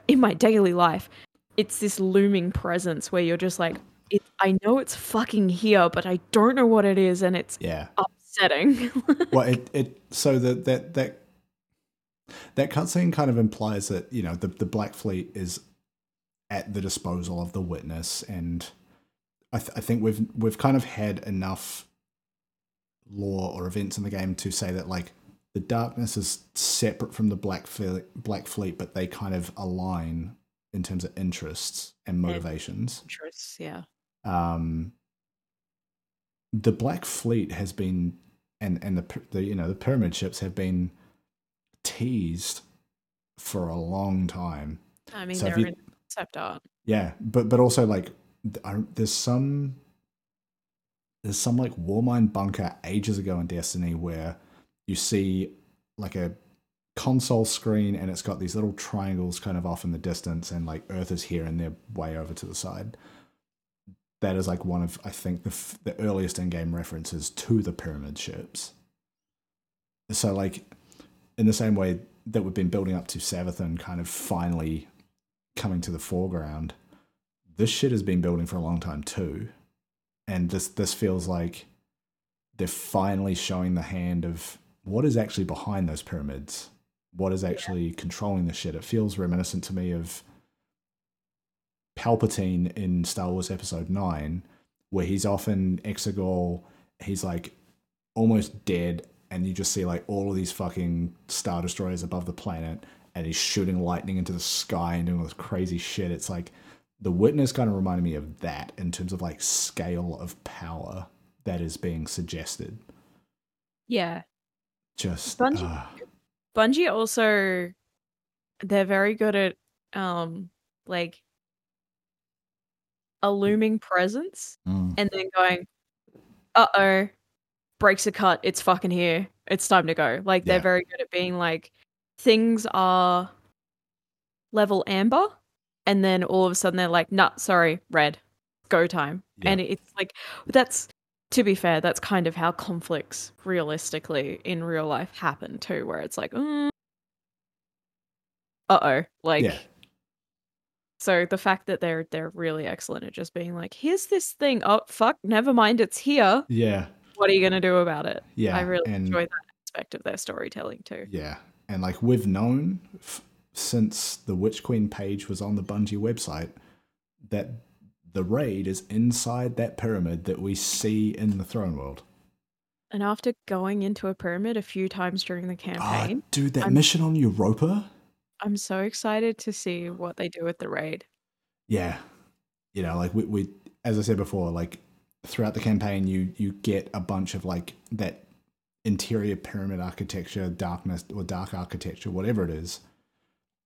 in my daily life, it's this looming presence where you're just like it, I know it's fucking here, but I don't know what it is, and it's Yeah. Upsetting. (laughs) well, it, it so that that that that cutscene kind of implies that you know the the Black Fleet is at the disposal of the witness, and I, th- I think we've we've kind of had enough lore or events in the game to say that like the darkness is separate from the Black Fleet, Black Fleet, but they kind of align in terms of interests and motivations Interests, yeah. um, the Black Fleet has been, and and the, the you know the pyramid ships have been teased for a long time. I mean, So they're you- concept art. Yeah, but but also like I, there's some there's some like war Warmind bunker ages ago in Destiny where you see like a console screen and it's got these little triangles kind of off in the distance and like Earth is here and they're way over to the side. That is like one of I think the f- the earliest in-game references to the pyramid ships. So like in the same way that we've been building up to Savathun kind of finally coming to the foreground, this shit has been building for a long time too. And this this feels like they're finally showing the hand of what is actually behind those pyramids. What is actually controlling the shit? It feels reminiscent to me of Palpatine in Star Wars Episode 9, where he's off in Exegol, he's like almost dead, and you just see like all of these fucking Star Destroyers above the planet, and he's shooting lightning into the sky and doing all this crazy shit. It's like the witness kind of reminded me of that in terms of like scale of power that is being suggested. Yeah. Just Bungie- uh, Bungie also they're very good at um like a looming presence mm, and then going, uh oh, breaks a cut, it's fucking here. It's time to go. Like they're very good at being like things are level amber and then all of a sudden they're like, nah, sorry, red. Go time. Yeah. And it's like that's to be fair, that's kind of how conflicts realistically in real life happen too, where it's like, mm, uh oh. Like yeah, so the fact that they're they're really excellent at just being like, here's this thing. Oh fuck, never mind, it's here. yeah, What are you gonna do about it? yeah. I really and, enjoy that aspect of their storytelling too. Yeah, and like we've known f- since the Witch Queen page was on the Bungie website, that the raid is inside that pyramid that we see in the throne world. And after going into a pyramid a few times during the Ah, campaign, dude, that I'm- mission on Europa. I'm so excited to see what they do with the raid. Yeah, you know, like we, we, as I said before, like throughout the campaign, you you get a bunch of like that interior pyramid architecture, darkness or dark architecture, whatever it is,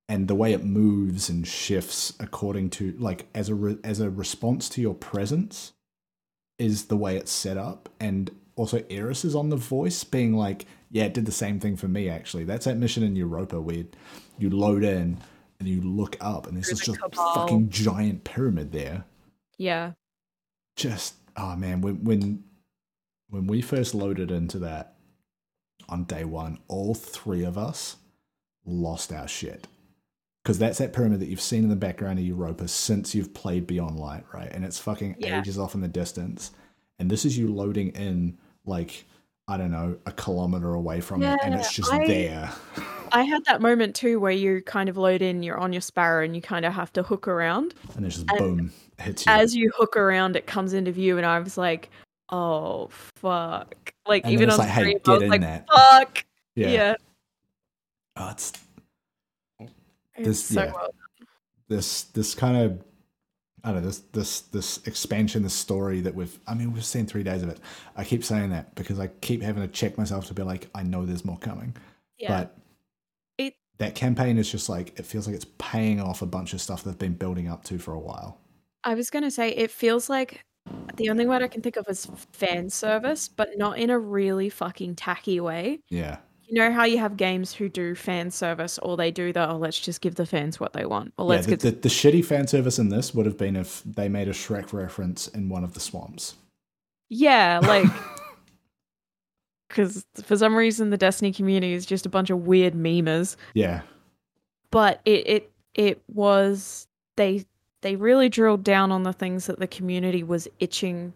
and the way it moves and shifts according to like as a re- as a response to your presence is the way it's set up, and also Eris is on the voice, being like, "Yeah, it did the same thing for me. Actually, that's that mission in Europa where you load in." And you look up, and there's this the just cabal. fucking giant pyramid there Yeah. just oh man when when when we first loaded into that on day one all three of us lost our shit because that's that pyramid that you've seen in the background of europa since you've played beyond light right and it's fucking Yeah. ages off in the distance and this is you loading in like i don't know a kilometer away from it and it's just I- there I had that moment too where you kind of load in, you're on your sparrow, and you kind of have to hook around. and it's just And boom hits you As you hook around, it comes into view, and I was like, "Oh fuck!" Like and even on like hey stream, I was in like, that "Fuck!" yeah, Yeah, Oh, it's it's This- so yeah. well. this this kind of I don't know this this this expansion, this story that we've I mean we've seen three days of it. I keep saying that because I keep having to check myself to be like I know there's more coming, Yeah, but It- that campaign is just like it feels like it's paying off a bunch of stuff they've been building up to for a while. I was gonna say it feels like the only word I can think of is fan service, but not in a really fucking tacky way. Yeah, You know how you have games who do fan service, or they do the oh, let's just give the fans what they want, or yeah. let's The, give the, the shitty fan service in this would have been if they made a Shrek reference in one of the swamps. yeah, (laughs) like because for some reason the Destiny community is just a bunch of weird memers. Yeah, but it it it was they they really drilled down on the things that the community was itching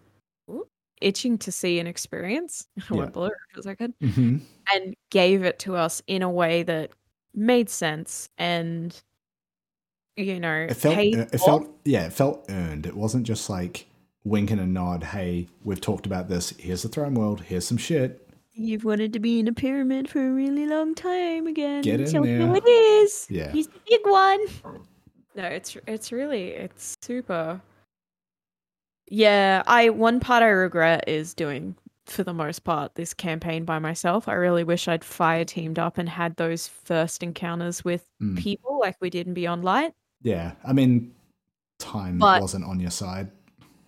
itching to see and experience. (laughs) I Yeah. went blur for a second. hmm And gave it to us in a way that made sense and you know it felt paid it felt yeah it felt earned it wasn't just like wink and a nod hey we've talked about this here's the throne world here's some shit You've wanted to be in a pyramid for a really long time again. Get in so there. here it is. Yeah. He's the big one. No, it's it's really it's super. Yeah, I one part I regret is doing for the most part this campaign by myself. I really wish I'd fire teamed up and had those first encounters with Mm. people like we did in Beyond Light. yeah i mean time But- wasn't on your side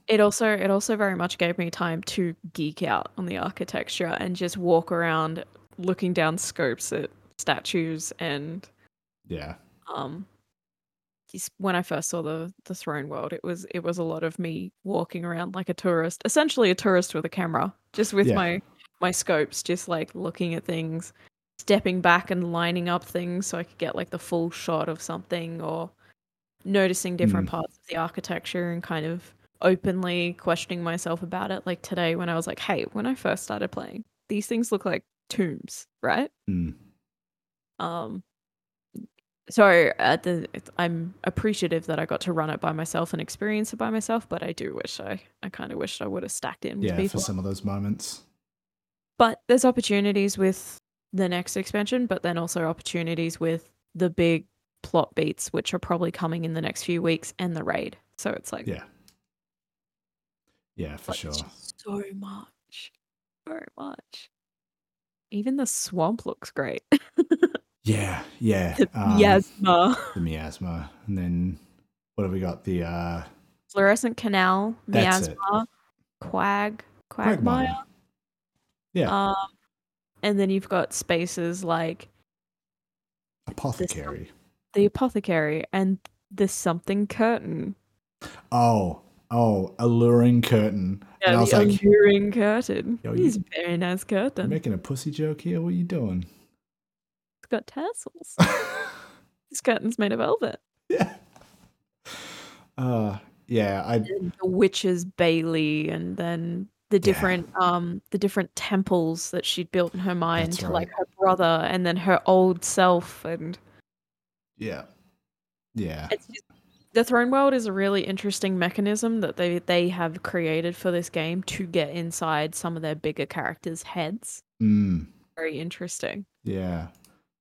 It also it also very much gave me time to geek out on the architecture and just walk around looking down scopes at statues and yeah um when I first saw the the throne world, it was it was a lot of me walking around like a tourist, essentially a tourist with a camera, just with Yeah. my my scopes, just like looking at things, stepping back and lining up things so I could get like the full shot of something or noticing different Mm. parts of the architecture and kind of openly questioning myself about it. Like today when I was like, "Hey, when I first started playing, these things look like tombs, right?" Mm. Um, so at the I'm appreciative that I got to run it by myself and experience it by myself, but I do wish I I kind of wished I would have stacked in with yeah for some of those moments But there's opportunities with the next expansion, but then also opportunities with the big plot beats, which are probably coming in the next few weeks, and the raid. So it's like yeah yeah for sure so much, so much. Even the swamp looks great. (laughs) yeah yeah the um, miasma. the miasma and then what have we got the uh fluorescent canal, miasma, quag, quagmire. quagmire yeah Um, and then you've got spaces like apothecary the apothecary and the something curtain. oh oh alluring curtain and i Yeah, was the like alluring curtain. Yo, He's very nice curtain. making a pussy joke here what are you doing got tassels. (laughs) this curtain's made of velvet. yeah uh yeah i the witch's Bailey, and then the different um the different temples that she'd built in her mind That's to like her brother and then her old self and yeah yeah it's just the throne world is a really interesting mechanism that they they have created for this game to get inside some of their bigger characters' heads. Mm, Very interesting. yeah.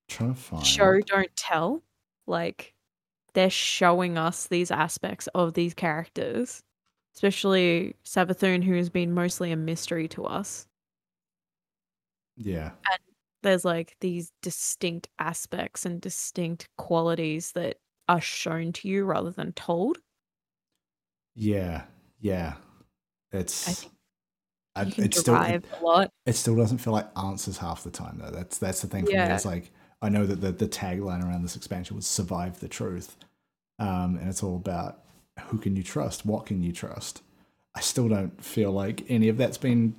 Trying to find. Show don't tell. Like they're showing us these aspects of these characters, especially Savathun, who has been mostly a mystery to us. Yeah. And There's like these distinct aspects and distinct qualities that are shown to you rather than told. Yeah. Yeah. It's. I think I- You can it still a lot. it still doesn't feel like answers half the time though. That's that's the thing for me. It's like I know that the, the tagline around this expansion was "Survive the Truth," um, and it's all about who can you trust, what can you trust. I still don't feel like any of that's been,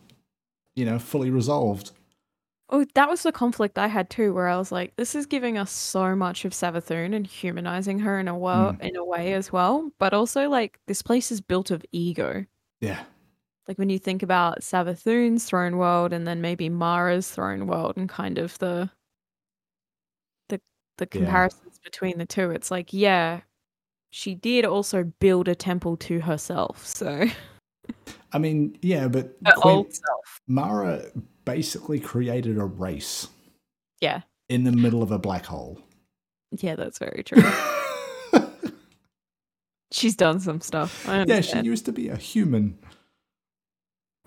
you know, fully resolved. Oh, that was the conflict I had too, where I was like, this is giving us so much of Savathun and humanizing her in a wo- in a way as well. But also like this place is built of ego. Yeah, Like when you think about Savathun's throne world and then maybe Mara's throne world and kind of the the the Yeah. comparisons between the two, it's like, yeah, she did also build a temple to herself. So I mean, yeah, but (laughs) her Queen- old self. Mara basically created a race Yeah. in the middle of a black hole. Yeah, that's very true. (laughs) She's done some stuff. Yeah, she used to be a human.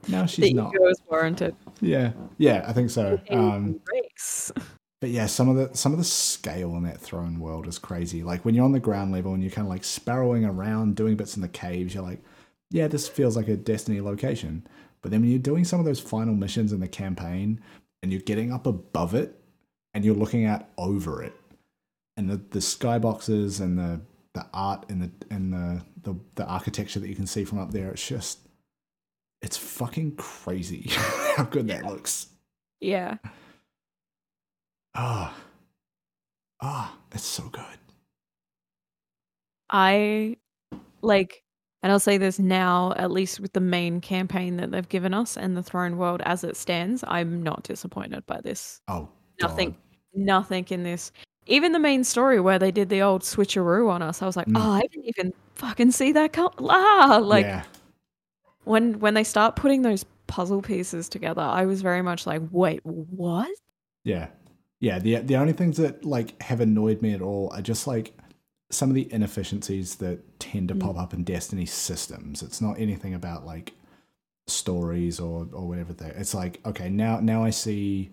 Now the she's not. ego is warranted. Yeah, yeah, I think so. Um, race. (laughs) but yeah, some of the some of the scale in that throne world is crazy. Like when you're on the ground level and you're kind of like sparrowing around, doing bits in the caves, you're like, yeah, this feels like a Destiny location. But then when you're doing some of those final missions in the campaign and you're getting up above it and you're looking out over it, and the, the skyboxes and the the art and the and the, the the architecture that you can see from up there, it's just it's fucking crazy (laughs) how good that looks. Yeah. Ah. Ah, it's so good. I like, and I'll say this now, at least with the main campaign that they've given us and the Throne World as it stands, I'm not disappointed by this. Oh, Nothing, God. nothing in this. Even the main story where they did the old switcheroo on us, I was like, Mm. oh, I didn't even fucking see that come. Ah, like yeah, when when they start putting those puzzle pieces together, I was very much like, wait, what? yeah, yeah. The the only things that like have annoyed me at all are just like some of the inefficiencies that tend to Mm. pop up in Destiny systems. It's not anything about like stories or or whatever. They. It's like okay, now now I see.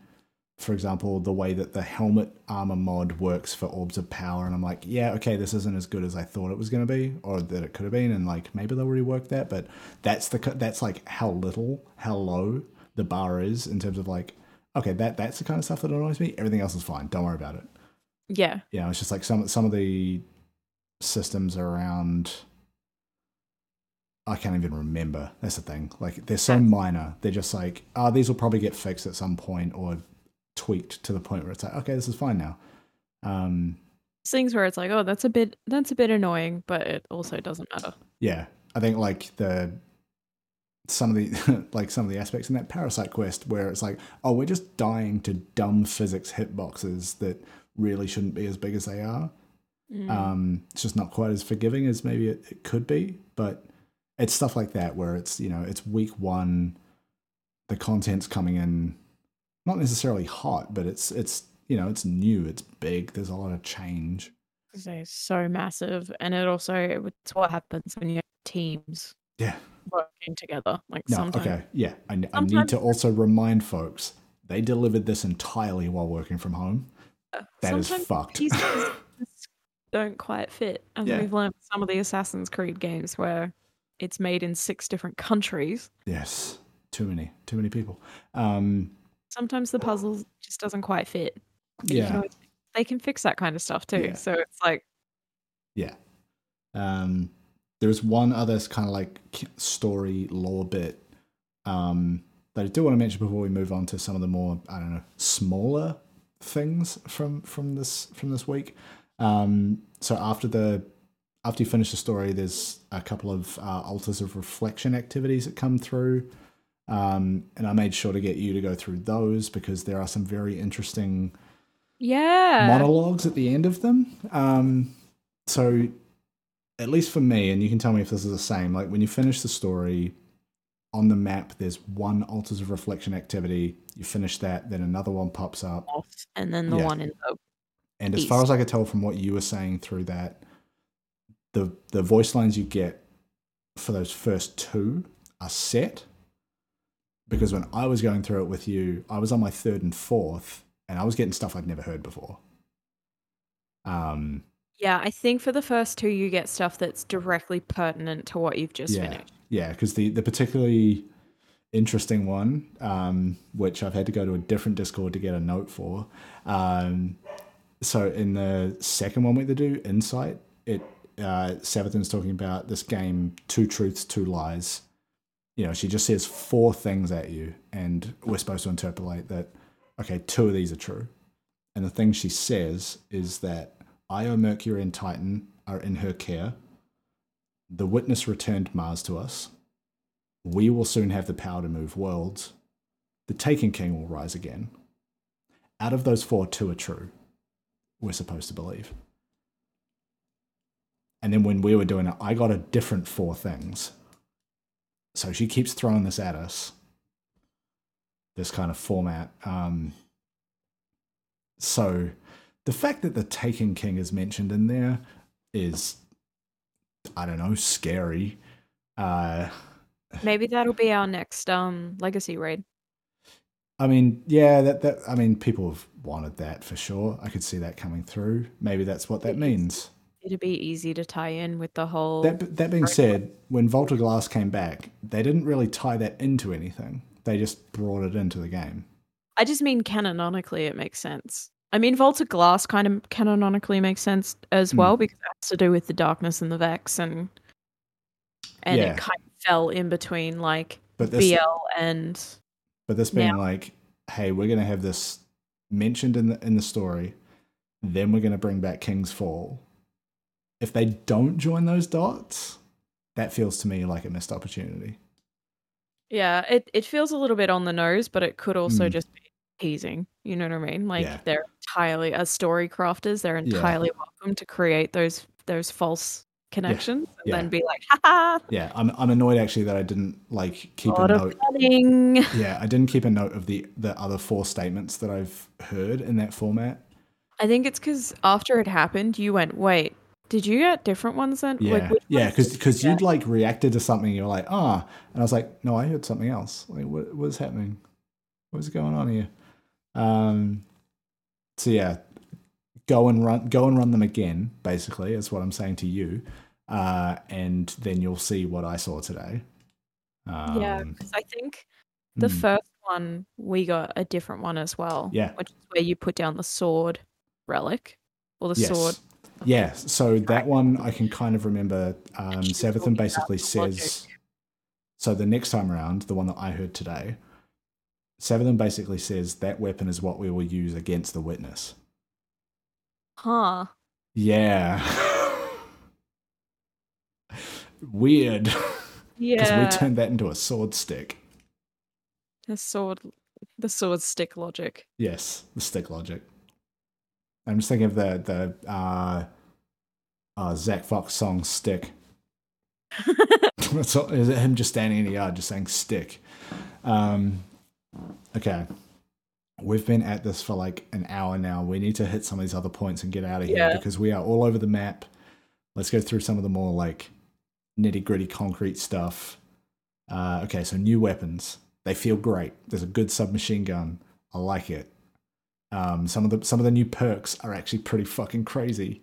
For example, the way that the helmet armor mod works for orbs of power, and I'm like, yeah, okay, this isn't as good as I thought it was going to be, or that it could have been, and like maybe they'll rework that, but that's the that's like how little, how low the bar is in terms of like, okay, that that's the kind of stuff that annoys me. Everything else is fine. Don't worry about it. Yeah, know, it's just like some some of the systems around. I can't even remember. That's the thing. Like they're so minor. They're just like, oh, these will probably get fixed at some point or tweaked to the point where it's like, okay, this is fine now. Um, things where it's like, oh, that's a bit that's a bit annoying, but it also doesn't matter. yeah, I think like the some of the (laughs) like some of the aspects in that parasite quest where it's like, oh, we're just dying to dumb physics hitboxes that really shouldn't be as big as they are. Mm. Um, it's just not quite as forgiving as maybe it, it could be, but it's stuff like that where it's you know it's week one, the content's coming in, not necessarily hot, but it's it's you know it's new, it's big. There's a lot of change. They're so massive, and it also it's what happens when you have teams Yeah. Working together. Like No. sometimes, Okay. Yeah. I, I need to also remind folks they delivered this entirely while working from home. That is sometimes fucked. (laughs) don't quite fit, as Yeah. we've learned some of the Assassin's Creed games where it's made in six different countries. yes. Too many. Too many people. Um. Sometimes the puzzle just doesn't quite fit. But you can Yeah. always, they can fix that kind of stuff too. Yeah. So it's like, Yeah. Um, there's one other kind of like story lore bit um, that I do want to mention before we move on to some of the more I don't know smaller things from from this from this week. Um, so after the after you finish the story, there's a couple of uh, altars of reflection activities that come through. Um, and I made sure to get you to go through those because there are some very interesting yeah. monologues at the end of them. Um, so at least for me, and you can tell me if this is the same. Like when you finish the story on the map, there's one altars of reflection activity. You finish that, then another one pops up, and then the Yeah. one in the and as far as I could tell from what you were saying through that, the the voice lines you get for those first two are set. Because when I was going through it with you, I was on my third and fourth, and I was getting stuff I'd never heard before. Um, Yeah, I think for the first two, you get stuff that's directly pertinent to what you've just yeah, finished. yeah, because the the particularly interesting one, um, which I've had to go to a different Discord to get a note for. Um, so in the second one we had to do, Insight, it uh, Savathun's talking about this game, two truths, two lies. You know, she just says four things at you, and we're supposed to interpolate that. Okay, two of these are true, and the thing she says is that Io, Mercury, and Titan are in her care. The witness returned Mars to us. We will soon have the power to move worlds. The Taken King will rise again. Out of those four, two are true. We're supposed to believe. And then when we were doing it, I got a different four things. So she keeps throwing this at us. This kind of format. Um, so the fact that the Taken King is mentioned in there is, I don't know, scary. Uh, Maybe that'll be our next um legacy raid. I mean, yeah, that that I mean, people have wanted that for sure. I could see that coming through. Maybe that's what that means. It'd be easy to tie in with the whole. That that being said, when Vault of Glass came back, they didn't really tie that into anything. They just brought it into the game. I just mean canonically, it makes sense. I mean, Vault of Glass kind of canonically makes sense as Hmm. well because it has to do with the darkness and the Vex, and and Yeah. it kind of fell in between like But this, BL and but this being now- like, hey, we're gonna have this mentioned in the in the story, then we're gonna bring back King's Fall. If they don't join those dots, that feels to me like a missed opportunity. yeah, it it feels a little bit on the nose, but it could also Mm. just be teasing. You know what I mean? Like Yeah. they're entirely as story crafters, they're Yeah. entirely welcome to create those those false connections and Yeah. then be like, ha Yeah, I'm I'm annoyed actually that I didn't like keep lot a note. planning. Yeah, I didn't keep a note of the the other four statements that I've heard in that format. I think it's because after it happened, you went, wait, did you get different ones then? Yeah, which yeah, because you because get? you'd like reacted to something, you're like, ah, and I was like, no, I heard something else. Like, what was happening? What's going on here? Um, so yeah, go and run, go and run them again. Basically, is what I'm saying to you, uh, and then you'll see what I saw today. Um, yeah, because I think the hmm, first one we got a different one as well. Yeah. which is where you put down the sword relic or the yes. sword. Yeah, so that one I can kind of remember. Um, Actually Savathun talking about basically says. So the next time around, the one that I heard today, Savathun basically says that weapon is what we will use against the witness. Huh. Yeah. Weird. (laughs) Yeah. Because we turned that into a sword stick. the sword, the sword stick logic. Yes, the stick logic. I'm just thinking of the the uh, uh, Zack Fox song "Stick." (laughs) (laughs) Is it him just standing in the yard just saying "stick"? Um, okay, we've been at this for like an hour now. We need to hit some of these other points and get out of here Yeah. because we are all over the map. Let's go through some of the more like nitty gritty concrete stuff. Uh, okay, so new weapons. They feel great. There's a good submachine gun. I like it. Um, some of the some of the new perks are actually pretty fucking crazy.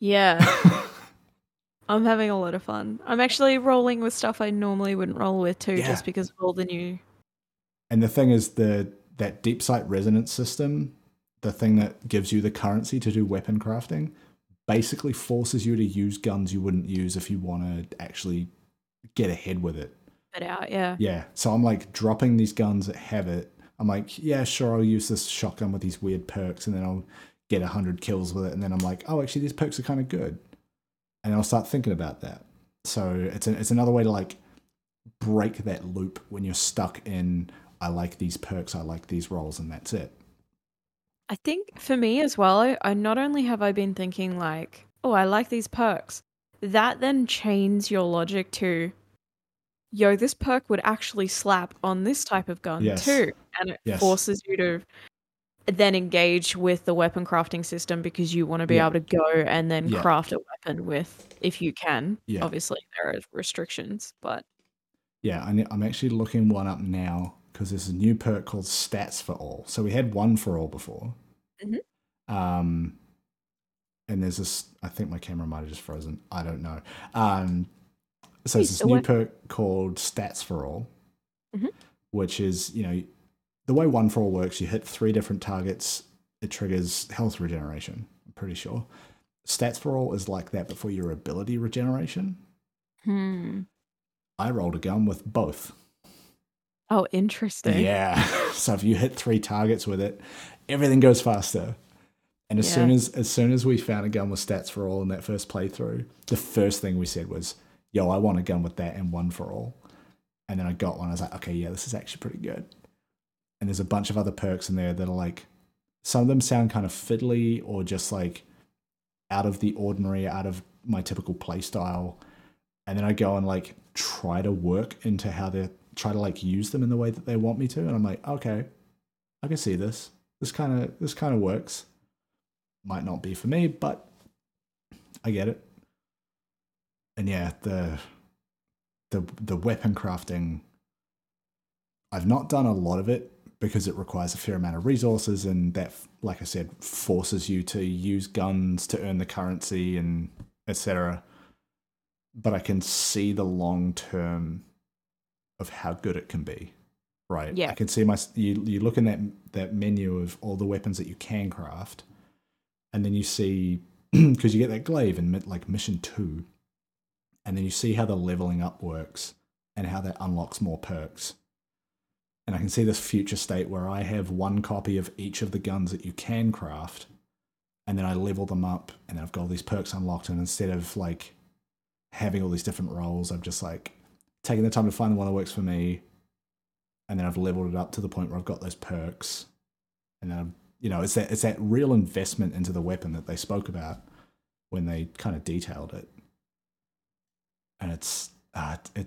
Yeah, (laughs) I'm having a lot of fun. I'm actually rolling with stuff I normally wouldn't roll with too, Yeah. just because of all the new. And the thing is the that deep sight resonance system, the thing that gives you the currency to do weapon crafting, basically forces you to use guns you wouldn't use if you want to actually get ahead with it. Bit out, yeah. Yeah. So I'm like dropping these guns that have it. I'm like, yeah, sure, I'll use this shotgun with these weird perks and then I'll get 100 kills with it. And then I'm like, oh, actually, these perks are kind of good. And I'll start thinking about that. So it's, a, it's another way to like break that loop when you're stuck in, I like these perks, I like these rolls, and that's it. I think for me as well, I, I not only have I been thinking like, oh, I like these perks, that then chains your logic to yo, this perk would actually slap on this type of gun Yes. too. And it Yes. forces you to then engage with the weapon crafting system because you want to be Yeah. able to go and then Yeah. craft a weapon with if you can. Yeah. Obviously there are restrictions, but Yeah, I'm actually looking one up now because there's a new perk called Stats for All. So we had one for all before. Mhm. Um, and there's this. I think my camera might have just frozen. I don't know. Um, so Hey, there's this new what- perk called Stats for All, Mhm. which is you know the way one for all works. You hit three different targets, it triggers health regeneration. I'm pretty sure. Stats for All is like that, but for your ability regeneration. hmm. I rolled a gun with both. Oh, interesting. Yeah. (laughs) so if you hit three targets with it, everything goes faster. And as Yeah. soon as as soon as we found a gun with stats for all in that first playthrough, the first thing we said was, "Yo, I want a gun with that and one for all." And then I got one. I was like, "Okay, yeah, this is actually pretty good." And there's a bunch of other perks in there that are like, some of them sound kind of fiddly or just like out of the ordinary, out of my typical play style. And then I go and like try to work into how they try to like use them in the way that they want me to, and I'm like, okay, I can see this. This kind of this kind of works. Might not be for me, but I get it. And yeah, the the the weapon crafting. I've not done a lot of it because it requires a fair amount of resources, and that, like I said, forces you to use guns to earn the currency and etc. But I can see the long term of how good it can be. Right. Yeah. I can see my you you look in that that menu of all the weapons that you can craft, and then you see (clears throat) because you get that glaive in like mission two, and then you see how the leveling up works and how that unlocks more perks. And I can see this future state where I have one copy of each of the guns that you can craft, and then I level them up, and then I've got all these perks unlocked. And instead of like having all these different roles, I'm just like taking the time to find the one that works for me, and then I've leveled it up to the point where I've got those perks, and then I'm, you know, it's that it's that real investment into the weapon that they spoke about when they kind of detailed it, and it's uh, it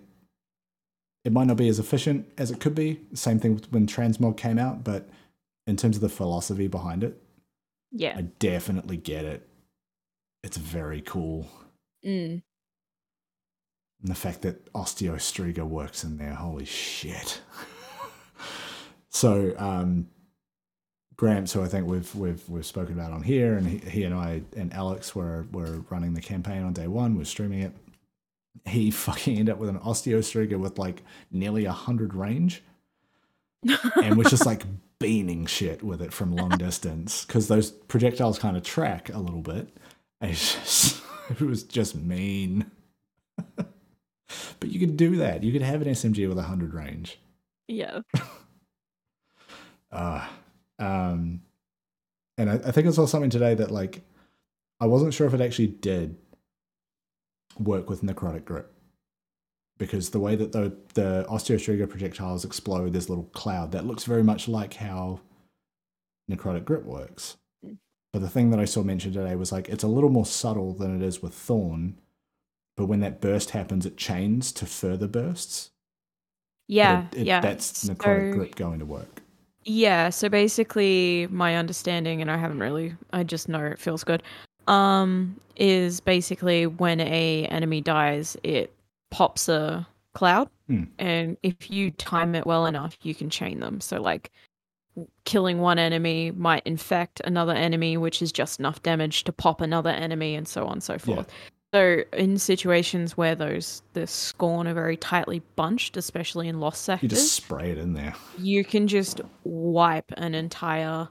it might not be as efficient as it could be. Same thing when Transmog came out, but in terms of the philosophy behind it, Yeah. I definitely get it. It's very cool. Mm. And the fact that Osteostriga works in there, holy shit. (laughs) so, um, Gramps, who I think we've we've we've spoken about on here, and he, he and I and Alex were were running the campaign on day one, we're streaming it. He (laughs) fucking ended up with an Osteostriga with like nearly a hundred range, and was just like (laughs) beaning shit with it from long distance because those projectiles kind of track a little bit. Just, it was just mean. But you could do that. You could have an SMG with a hundred range. yeah. Uh, um, and I, I think I saw something today that like I wasn't sure if it actually did work with necrotic grip because the way that the the osteostriga projectiles explode, this little cloud that looks very much like how necrotic grip works. Mm. But the thing that I saw mentioned today was like it's a little more subtle than it is with thorn. But when that burst happens, it chains to further bursts. Yeah. it- it- yeah. That's necrotic So- grip going to work. Yeah, so basically my understanding and I haven't really I just know it feels good. Um is basically when a enemy dies, it pops a cloud Hmm. and if you time it well enough, you can chain them. So like killing one enemy might infect another enemy which is just enough damage to pop another enemy and so on and so Yeah. So in situations where those the scorn are very tightly bunched, especially in lost sectors, You just spray it in there. you can just wipe an entire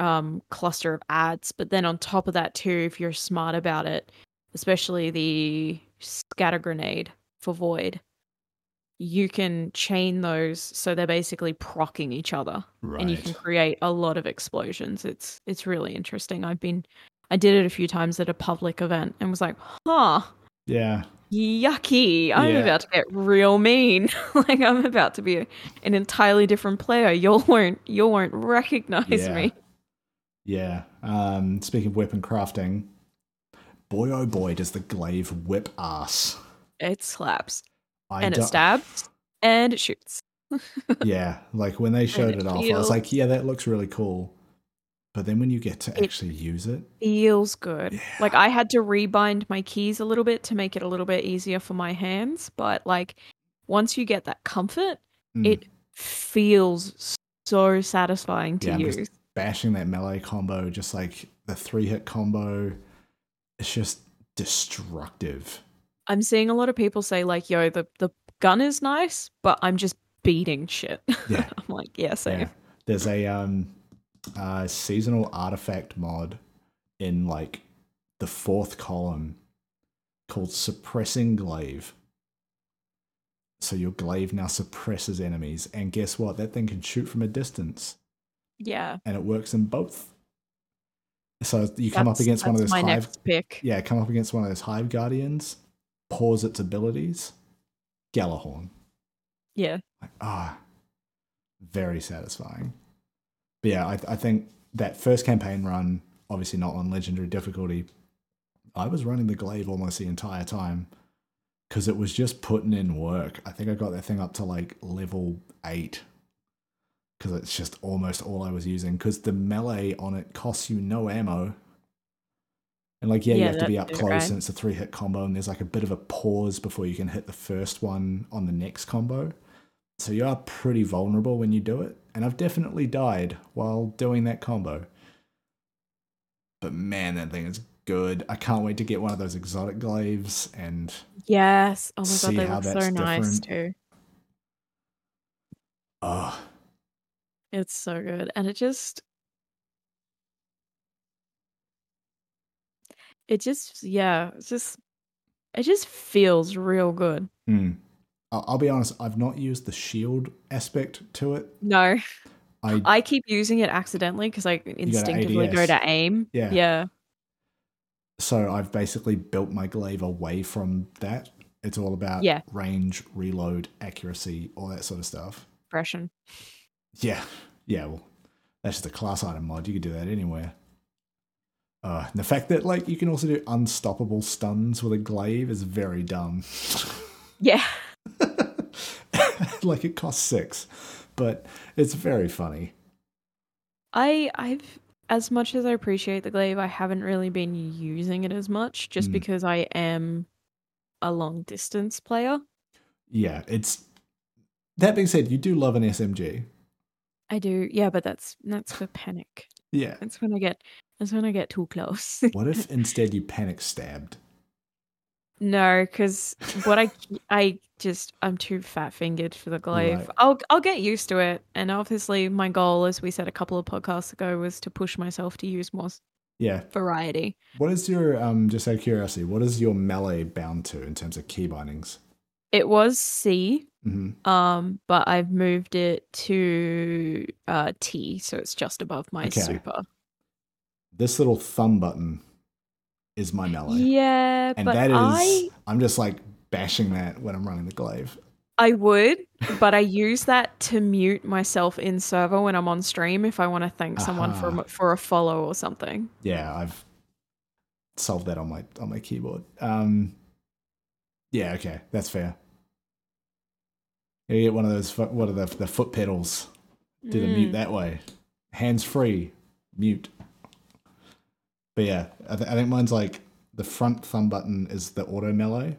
um, cluster of ads. But then on top of that, too, if you're smart about it, especially the scatter grenade for void, you can chain those so they're basically procking each other, Right. and you can create a lot of explosions. It's it's really interesting. I've been I did it a few times at a public event and was like, huh. yeah. Yucky! I'm Yeah. about to get real mean. (laughs) like I'm about to be a, an entirely different player. You'll won't, you won't recognize Yeah. me. Yeah. Um, speaking of weapon crafting, boy oh boy does the glaive whip ass. It slaps I and it stabs and it shoots. (laughs) Yeah, like when they showed it it, off, I was like, yeah, that looks really cool. But then when you get to It- actually use it, Feels good. Like I had to rebind my keys a little bit to make it a little bit easier for my hands, but like once you get that comfort, mm, it feels so satisfying to Yeah, use. bashing that melee combo, just like the three hit combo, it's just destructive. I'm seeing a lot of people say like, "Yo, the the gun is nice, but I'm just beating shit." (laughs) Yeah. I'm like, "Yeah, same." Yeah. There's a um uh seasonal artifact mod in like the fourth column called suppressing glaive. So your glaive now suppresses enemies, and guess what? That thing can shoot from a distance, Yeah. and it works in both. So you come up against one of those hive, pick. yeah, come up against one of those hive guardians, pause its abilities, Gjallarhorn. Yeah. Like, ah, very satisfying. But yeah, I, I think that first campaign run, obviously not on legendary difficulty, I was running the glaive almost the entire time because it was just putting in work. I think I got that thing up to like level eight because it's just almost all I was using. Because the melee on it costs you no ammo. And like, yeah, you have to be up close, right? and it's a three hit combo, and there's like a bit of a pause before you can hit the first one on the next combo. So you are pretty vulnerable when you do it. And I've definitely died while doing that combo. But man, that thing is good. I can't wait to get one of those exotic glaives and Yes. Oh my See god, they look so that's nice different. too. oh It's so good. And it just it just yeah, it's just it just feels real good. hmm. I'll, be honest, I've not used the shield aspect to it. No, I I keep using it accidentally because I instinctively go ADS. to aim. Yeah. Yeah. so I've basically built my glaive away from that. It's all about Yeah. range, reload, accuracy, all that sort of stuff. Impression. Yeah, yeah. Well, that's just a class item mod. You could do that anywhere. Uh, and the fact that like you can also do unstoppable stuns with a glaive is very dumb. (laughs) Yeah. (laughs) like it costs six, but it's very funny. I I've as much as I appreciate the glaive, I haven't really been using it as much just Mm. because I am a long distance player. Yeah, it's. That being said, you do love an SMG. I do. Yeah, but that's that's for panic. Yeah. That's when I get that's when I get too close. What if (laughs) instead you panic stabbed? No, because what I (laughs) I just I'm too fat fingered for the glaive. Right. I'll I'll get used to it, and obviously my goal, as we said a couple of podcasts ago, was to push myself to use more Yeah. variety. What is your um? Just out of curiosity, what is your melee bound to in terms of key bindings? It was C, hmm um, but I've moved it to uh T, so it's just above my Okay. super. This little thumb button is my melee. Yeah, and but that is I I'm just like bashing that when I'm running the glaive. I would, but I use that to mute myself in server when I'm on stream if I want to thank someone for for a follow or something. Yeah, I've solved that on my on my keyboard. Um, yeah, okay, that's fair. You get one of those. What are the the foot pedals? Do the mute Mm. that way, hands free, mute. But yeah, I, th- I think mine's like the front thumb button is the auto melee, and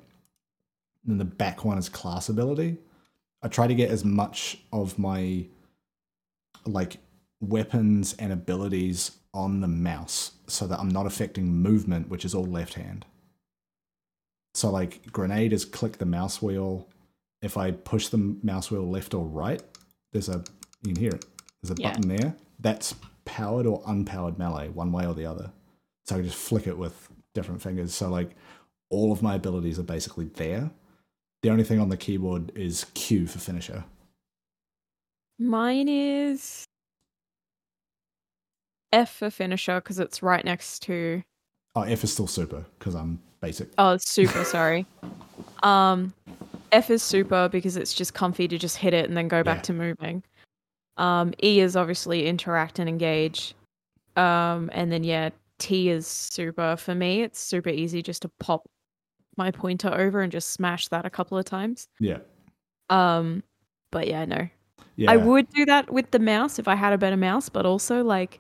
then the back one is class ability. I try to get as much of my like weapons and abilities on the mouse so that I'm not affecting movement, which is all left hand. So like grenade is click the mouse wheel. If I push the mouse wheel left or right, there's a you can hear it. There's a Yeah. button there. That's powered or unpowered melee, one way or the other. So I can just flick it with different fingers. So like all of my abilities are basically there. The only thing on the keyboard is Q for finisher. Mine is F for finisher because it's right next to Oh, F is still super because I'm basic. oh it's super sorry. (laughs) Um, F is super because it's just comfy to just hit it and then go back Yeah. to moving. Um, E is obviously interact and engage. Um, and then yeah, T is super for me. It's super easy just to pop my pointer over and just smash that a couple of times. Yeah. Um, but yeah, no, Yeah. I would do that with the mouse if I had a better mouse, but also like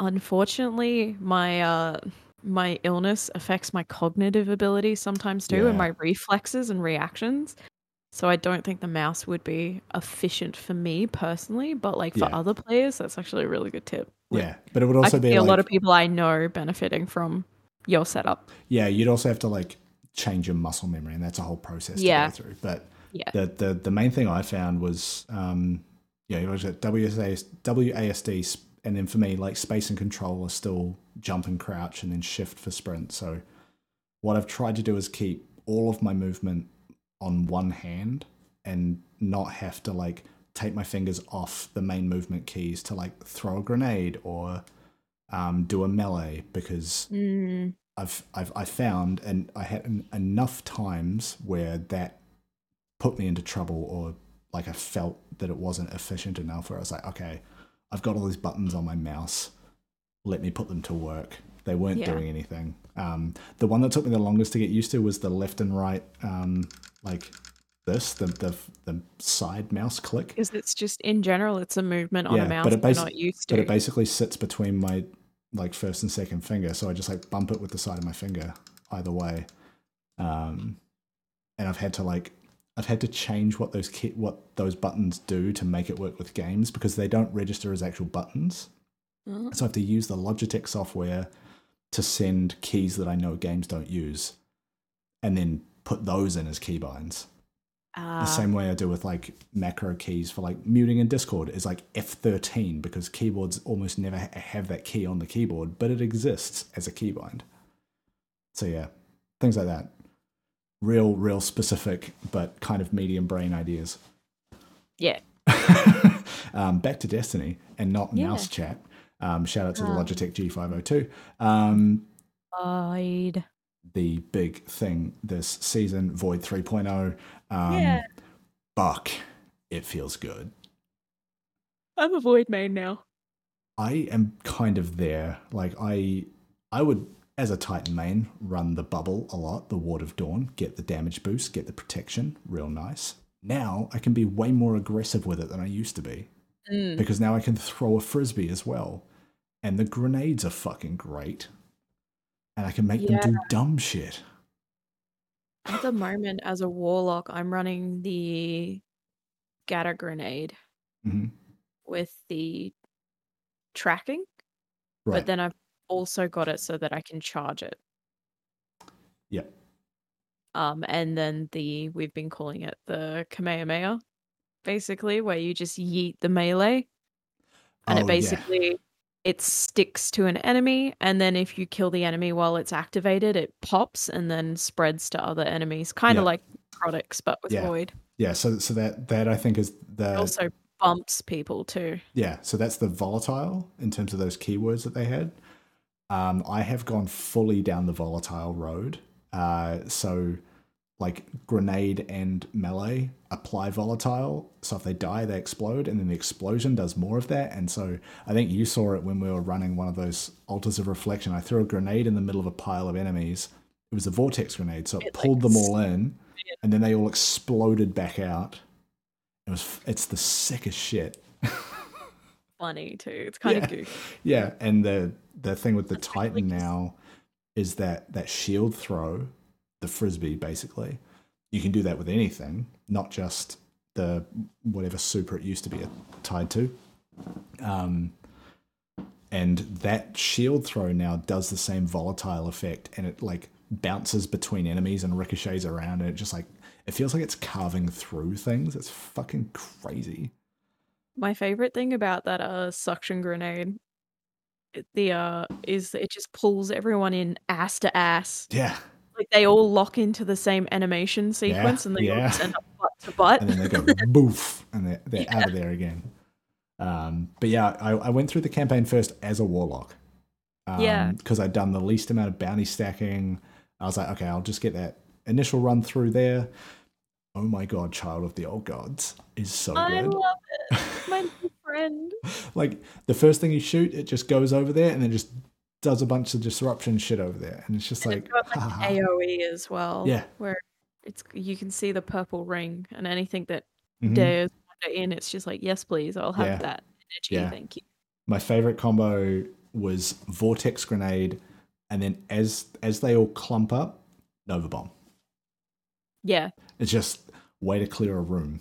unfortunately my uh my illness affects my cognitive ability sometimes too and my reflexes and reactions. So I don't think the mouse would be efficient for me personally, but like for Yeah. other players that's actually a really good tip. Like, Yeah. But it would also be see a like, lot of people I know benefiting from your setup. yeah, you'd also have to like change your muscle memory, and that's a whole process Yeah. to go through. But Yeah. the the the main thing I found was um yeah, you at WSA, WASD, and then for me, like space and control are still jump and crouch, and then shift for sprint. So what I've tried to do is keep all of my movement on one hand and not have to like take my fingers off the main movement keys to like throw a grenade or um, do a melee because Mm, I've I've I found and I had en- enough times where that put me into trouble or like I felt that it wasn't efficient enough where I was like, okay, I've got all these buttons on my mouse. Let me put them to work. They weren't Yeah. doing anything. Um, the one that took me the longest to get used to was the left and right, um, like this, the the the side mouse click. because it's just in general it's a movement on Yeah, a mouse but it basi- not used to. But it basically sits between my like first and second finger, so I just like bump it with the side of my finger either way. Um, and I've had to like I've had to change what those key, what those buttons do to make it work with games because they don't register as actual buttons. Oh, So I have to use the Logitech software to send keys that I know games don't use, and then put those in as keybinds. Ah, The same way I do with like macro keys for like muting in Discord is like F13 because keyboards almost never ha- have that key on the keyboard, but it exists as a keybind. So yeah, things like that. Real, real specific, but kind of medium brain ideas. yeah. (laughs) um, back to Destiny and not Yeah. mouse chat. Um, shout out to the. Logitech G502. Um, I'd the big thing this season, Void 3.0. Um, Yeah. Buck, it feels good. I'm a void main now. I am kind of there. Like I, I would, as a Titan main, run the bubble a lot, the Ward of Dawn, get the damage boost, get the protection, real nice. Now I can be way more aggressive with it than I used to be Mm. because now I can throw a frisbee as well, and the grenades are fucking great, and I can make Yeah. them do dumb shit. At the moment, as a warlock, I'm running the scatter grenade hmm with the tracking, Right. but then I've also got it so that I can charge it. Yeah. Um, and then the we've been calling it the Kamehameha, basically, where you just yeet the melee, and Oh, it yeah. It sticks to an enemy, and then if you kill the enemy while it's activated, it pops and then spreads to other enemies, kind of Yeah. like products but with Yeah. void. Yeah, so so that that I think is the It also bumps people too. yeah, so that's the volatile in terms of those keywords that they had. Um, I have gone fully down the volatile road. Uh, so like grenade and melee apply volatile. So if they die, they explode, and then the explosion does more of that. And so I think you saw it when we were running one of those altars of reflection. I threw a grenade in the middle of a pile of enemies. It was a vortex grenade, so it, It, like, pulled them all in, and then they all exploded back out. It was it's the sickest shit. (laughs) Funny too. It's kind Yeah. of goofy. Yeah, and the the thing with the That's Titan now is that that shield throw, the frisbee basically. You can do that with anything, not just the whatever super it used to be tied to. Um, and that shield throw now does the same volatile effect, and it like bounces between enemies and ricochets around, and it just like it feels like it's carving through things. It's fucking crazy. My favorite thing about that uh suction grenade, the uh, is it just pulls everyone in ass to ass. Yeah, Like they all lock into the same animation sequence, and they yeah. end up butt to butt. and then they go boof, and they're, they're (laughs) out of there again. Um, but yeah, I, I went through the campaign first as a warlock. Um, Yeah. Because I'd done the least amount of bounty stacking. I was like, okay, I'll just get that initial run through there. Oh my god, Child of the Old Gods is so I good. love it. (laughs) My little friend. like the first thing you shoot, it just goes over there and then just does a bunch of disruption shit over there, and it's just And like, like. AOE as well. Yeah. Where it's you can see the purple ring and anything that Mhm. dares in, it's just like, yes, please, I'll have Yeah. that energy. Yeah. Thank you. my favorite combo was vortex grenade, and then as as they all clump up, nova bomb. Yeah. It's just way to clear a room.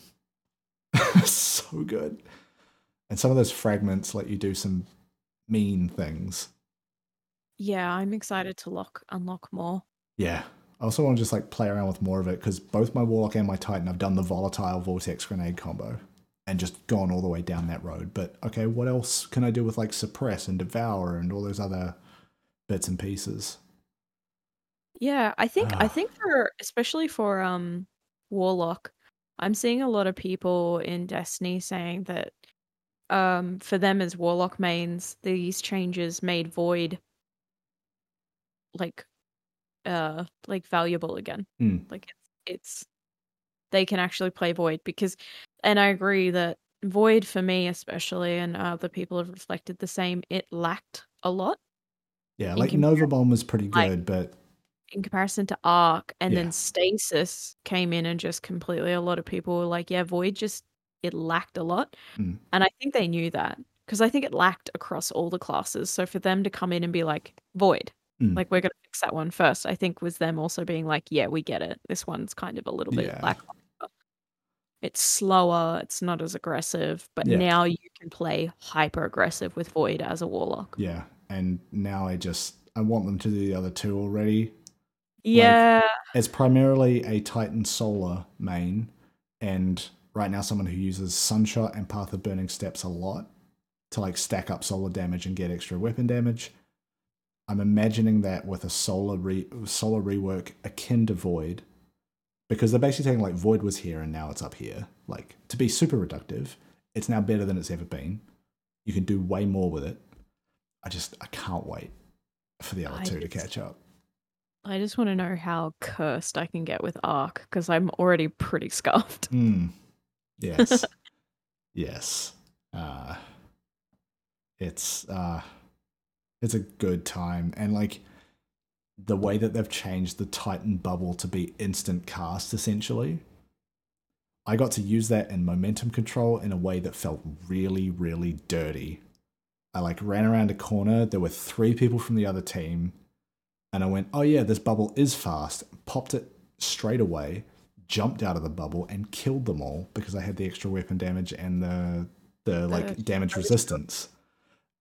(laughs) so good. And some of those fragments let you do some mean things. Yeah, I'm excited to lock unlock more. Yeah. I also want to just like play around with more of it because both my Warlock and my Titan, I've done the volatile Vortex Grenade combo and just gone all the way down that road. But okay, what else can I do with like Suppress and Devour and all those other bits and pieces? Yeah, I think I Ah. think for especially for um Warlock, I'm seeing a lot of people in Destiny saying that um for them as Warlock mains, these changes made Void like uh like valuable again. Hmm. Like it's it's they can actually play Void because and I agree that Void for me especially and other people have reflected the same, it lacked a lot Yeah, like compar- Nova Bomb was pretty like- good, but in comparison to Arc, and Yeah. then Stasis came in and just completely. A lot of people were like, "Yeah, Void just it lacked a lot," Mm. and I think they knew that because I think it lacked across all the classes. So for them to come in and be like, "Void," Mm. like we're gonna fix that one first, I think was them also being like, "Yeah, we get it. This one's kind of a little bit Yeah. lackluster. It's slower. It's not as aggressive, but Yeah. now you can play hyper aggressive with Void as a Warlock." yeah. And now I just I want them to do the other two already. Yeah, It's primarily a Titan Solar main, and right now someone who uses Sunshot and Path of Burning Steps a lot to like stack up solar damage and get extra weapon damage. I'm imagining that with a solar re- solar rework akin to Void, because they're basically saying like Void was here and now it's up here. Like to be super reductive, it's now better than it's ever been. You can do way more with it. I just I can't wait for the other I two to catch up. I just want to know how cursed I can get with Arc because I'm already pretty scuffed. Mm. Yes. (laughs) yes. Uh it's uh it's a good time and like the way that they've changed the Titan bubble to be instant cast essentially. I got to use that in momentum control in a way that felt really really dirty. I like ran around a corner, there were 3 people from the other team and I went, "Oh yeah, this bubble is fast." Popped it straight away jumped out of the bubble and killed them all because I had the extra weapon damage and the the like damage resistance.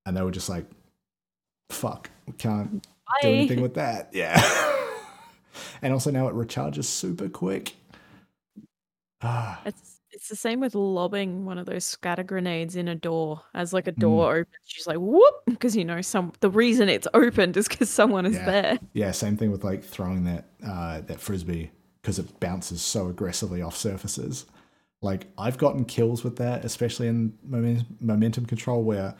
And they were just like, "Fuck, we can't do anything with that." Yeah. (laughs) and also now it recharges super quick. Ah, It's it's the same with lobbing one of those scatter grenades in a door. As like a Mm. door opens, she's like whoop because you know some the reason it's opened is because someone is Yeah. there. yeah, same thing with like throwing that uh, that frisbee because it bounces so aggressively off surfaces. Like I've gotten kills with that, especially in moment, momentum control, where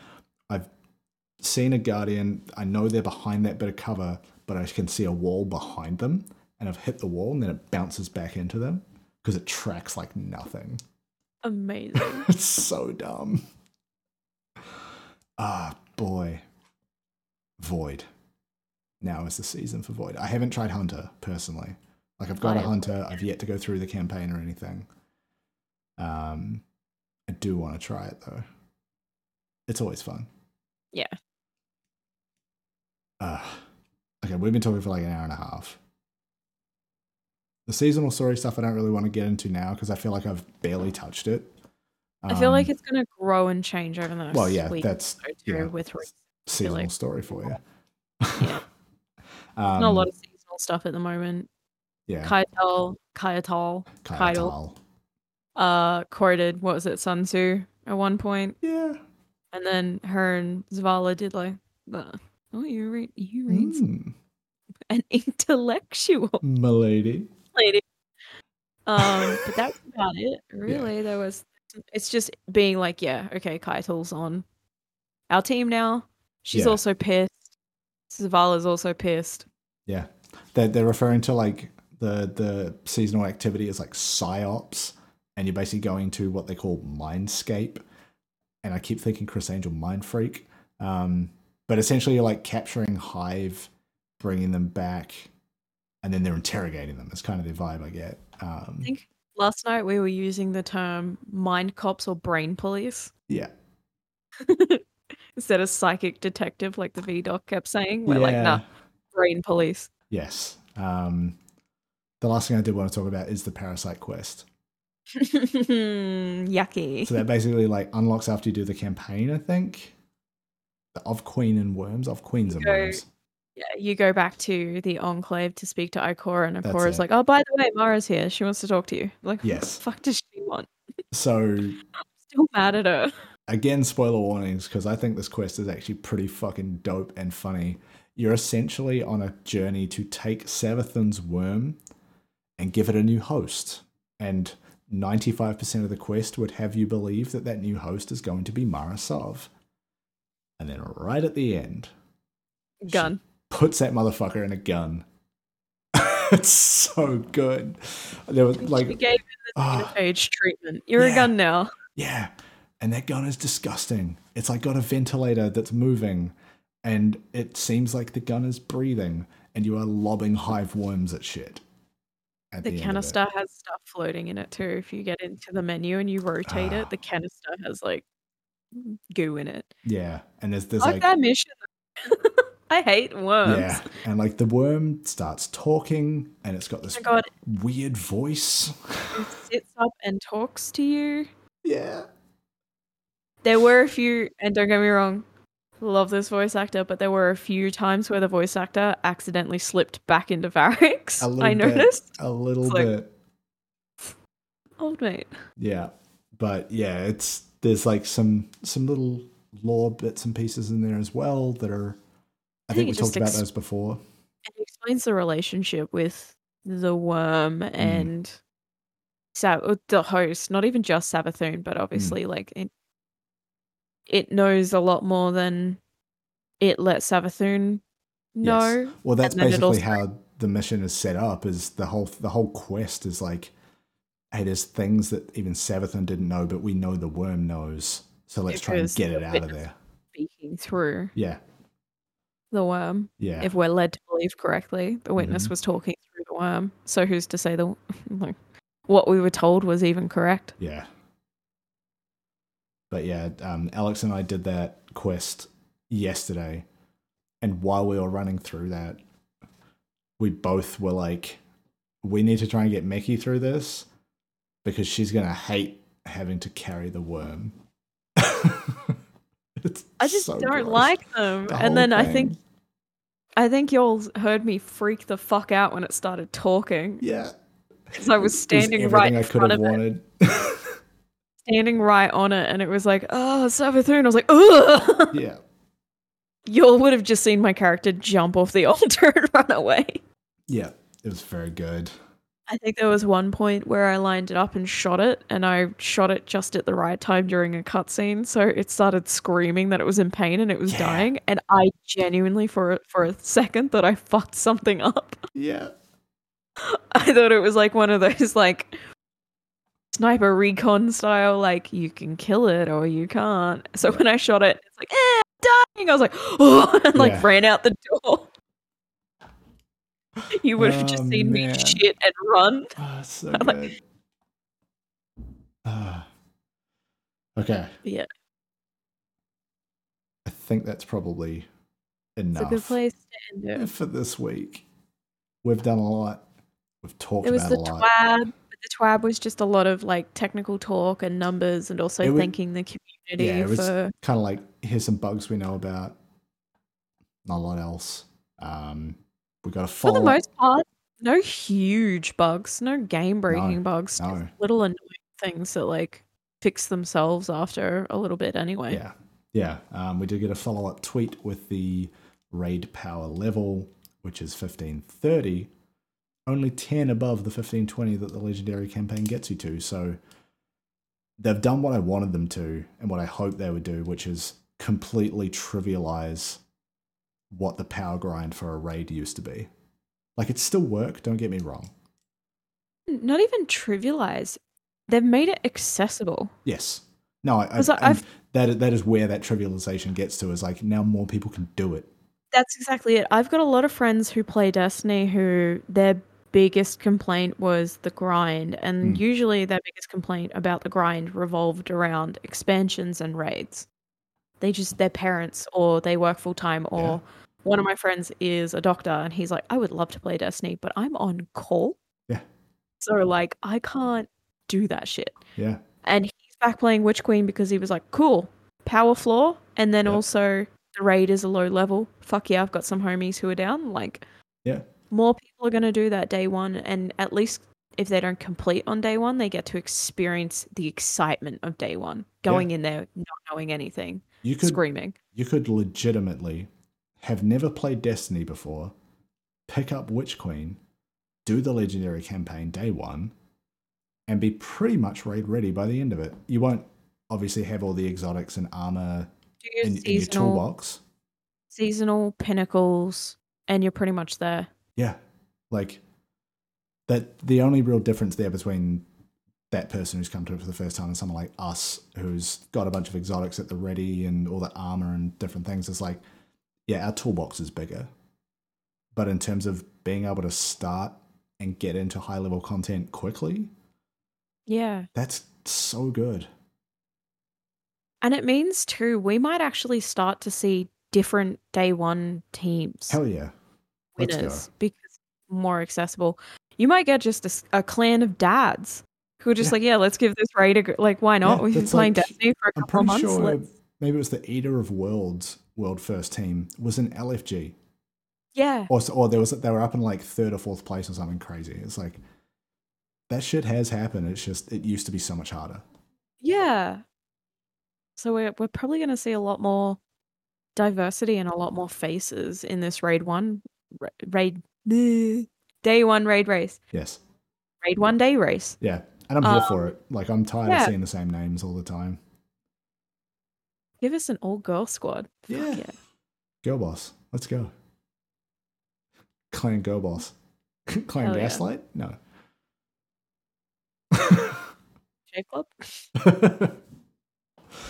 Seen a guardian. I know they're behind that bit of cover, but I can see a wall behind them, and I've hit the wall, and then it bounces back into them because it tracks like nothing. Amazing. (laughs) it's so dumb. Ah, boy. Void. Now is the season for Void. I haven't tried Hunter personally. Like I've got a Hunter. I've yet to go through the campaign or anything. Um, I do want to try it though. It's always fun. Yeah. Uh, okay, we've been talking for like an hour and a half. The seasonal story stuff I don't really want to get into now because I feel like I've barely touched it. I feel like Um, it's gonna grow and change over the next well, yeah, that's two yeah, with seasonal like- story for you. Yeah. (laughs) um, not a lot of seasonal stuff at the moment. yeah. Kaitel, Kaital, Kyle. uh, quoted what was it, Sun Tzu at one point, Yeah. and then her and Zavala did like, the, oh, you read, you read some- Mm, an (laughs) intellectual milady. lady. Um, but (laughs) that's about it. Really, there was. It's just being like, yeah, okay, Caiatl's on our team now. She's Yeah. also pissed. Zavala's also pissed. Yeah. They're, they're referring to like the the seasonal activity as like psyops, and you're basically going to what they call mindscape. And I keep thinking Criss Angel Mind Freak. Um, but essentially, you're like capturing Hive, bringing them back, and then they're interrogating them. It's kind of the vibe I get. Um, I think last night we were using the term mind cops or brain police yeah, (laughs) instead of psychic detective, like the V Doc kept saying. We're like, nah, brain police. Yes. Um, the last thing I did want to talk about is the Parasite quest. (laughs) Yucky. So that basically like unlocks after you do the campaign. I think of Queen and Worms, of Queens and Go- Worms. Yeah, you go back to the Enclave to speak to Ikora, and Ikora's like, "Oh, by the way, Mara's here. She wants to talk to you." Like, what Yes. the fuck does she want? So (laughs) I'm Still mad at her. again, spoiler warnings because I think this quest is actually pretty fucking dope and funny. You're essentially on a journey to take Savathun's worm and give it a new host, and 95% of the quest would have you believe that that new host is going to be Mara Sov. And then right at the end, Gun. puts that motherfucker in a gun. (laughs) it's so good. There was like, gave her the ah, phage treatment. You're Yeah. a gun now. yeah, and that gun is disgusting. It's like got a ventilator that's moving, and it seems like the gun is breathing, and you are lobbing hive worms at shit. At The it. canister has stuff floating in it too. If you get into the menu and you rotate Ah. it, the canister has like goo in it. yeah, and there's there's Like like that mission. (laughs) I hate worms. yeah, and like the worm starts talking, and it's got this Oh weird voice. it sits up and talks to you. yeah, There were a few, and don't get me wrong, love this voice actor, but there were a few times where the voice actor accidentally slipped back into (laughs) Variks. I bit, noticed. a little It's like- bit. Old mate. Yeah, but yeah, it's there's like some some little lore bits and pieces in there as well that are. I, I think, think we talked just about those before. It explains the relationship with the worm Mm. and Sa- uh, the host, not even just Savathun, Mm. but obviously like it, it knows a lot more than it let Savathun know. Well, that's and then it basically also- how the mission is set up. Is the whole the whole quest is like, hey, there's things that even Savathun didn't know, but we know the worm knows. So let's try and get it out of there. Speaking through Yeah, the worm, yeah, if we're led to believe correctly, the witness Mhm. was talking through the worm. So who's to say the (laughs) like, what we were told was even correct? yeah. But yeah, um, Alex and I did that quest yesterday, and while we were running through that, we both were like, we need to try and get Meckii through this because she's gonna hate having to carry the worm. (laughs) I just so don't gross. like them. The and then I think. I think y'all heard me freak the fuck out when it started talking yeah, because I was standing right in I could front have of it, standing right on it, and it was like, oh, Savathun. I was like, (laughs) ugh. yeah, Y'all would have just seen my character jump off the (laughs) altar and run away. yeah, it was very good. I think there was one point where I lined it up and shot it, and I shot it just at the right time during a cutscene, so it started screaming that it was in pain and it was Yeah. dying, and I genuinely, for a- for a second, thought I fucked something up. (laughs) Yeah, I thought it was like one of those like sniper recon style, like you can kill it or you can't. So when I shot it, it's like, eh, I'm dying. I was like, oh, (gasps) and like Yeah. ran out the door. (laughs) You would have Oh, just seen me shit and run. (laughs) oh, so I'm like- good. Ah. okay, Yeah, I think that's probably it's enough a good place to end it. for this week. We've done a lot. We've talked about the a lot. twab, but the twab was just a lot of like technical talk and numbers, and also was- thanking the community Yeah, it was for. kind of like here's some bugs we know about. Not a lot else. Um, we got a For the most part, no huge bugs, no game breaking bugs, just no. little annoying things that like fix themselves after a little bit anyway. Yeah, yeah. Um, we did get a follow up tweet with the raid power level, which is fifteen thirty, only ten above the fifteen twenty that the legendary campaign gets you to. So they've done what I wanted them to, and what I hoped they would do, which is completely trivialize what the power grind for a raid used to be. Like it still work. Don't get me wrong. Not even trivialize. They've made it accessible. Yes. No, I, I, 'Cause I- and I've- that that is where that trivialization gets to. Is like now more people can do it. That's exactly it. I've got a lot of friends who play Destiny who their biggest complaint was the grind, and Mm. usually their biggest complaint about the grind revolved around expansions and raids. They just their parents or they work full time or Yeah. One of my friends is a doctor and he's like, I would love to play Destiny, but I'm on call. Yeah. So like I can't do that shit. Yeah, And he's back playing Witch Queen because he was like, cool, power floor. And then also the raid is a low level. Fuck yeah, I've got some homies who are down. Like, yeah, more people are going to do that day one. And at least if they don't complete on day one, they get to experience the excitement of day one, going in there, not knowing anything, you could screaming. you could legitimately have never played Destiny before, pick up Witch Queen, do the legendary campaign day one, and be pretty much raid ready by the end of it. You won't obviously have all the exotics and armor Do your in, in your toolbox. seasonal pinnacles, and you're pretty much there. Yeah, like that. The only real difference there between that person who's come to it for the first time and someone like us who's got a bunch of exotics at the ready and all the armor and different things is like, yeah, our toolbox is bigger, but in terms of being able to start and get into high level content quickly, Yeah. that's so good. And it means too, we might actually start to see different day one teams. Hell yeah, let's go. winners because more accessible. You might get just a clan of dads who are just Yeah. like, yeah, let's give this raid a go. Like, why not? Yeah, We've been playing like- Destiny for a I'm couple of pretty months. sure let's- maybe it was the Eater of Worlds world first team was an LFG. yeah, or, or there was they were up in like third or fourth place or something crazy. It's like that shit has happened. It's just it used to be so much harder. yeah. So we're we're probably going to see a lot more diversity and a lot more faces in this raid one ra- raid day one raid race, Yes, raid one day race. yeah, and I'm here Um, for it. Like I'm tired of seeing the same names all the time. Give us an all girl squad. Fuck Yeah. yeah. Girl boss, let's go. Clan girl boss, (laughs) clan Hell yeah. gaslight. No. (laughs) J Club. (laughs)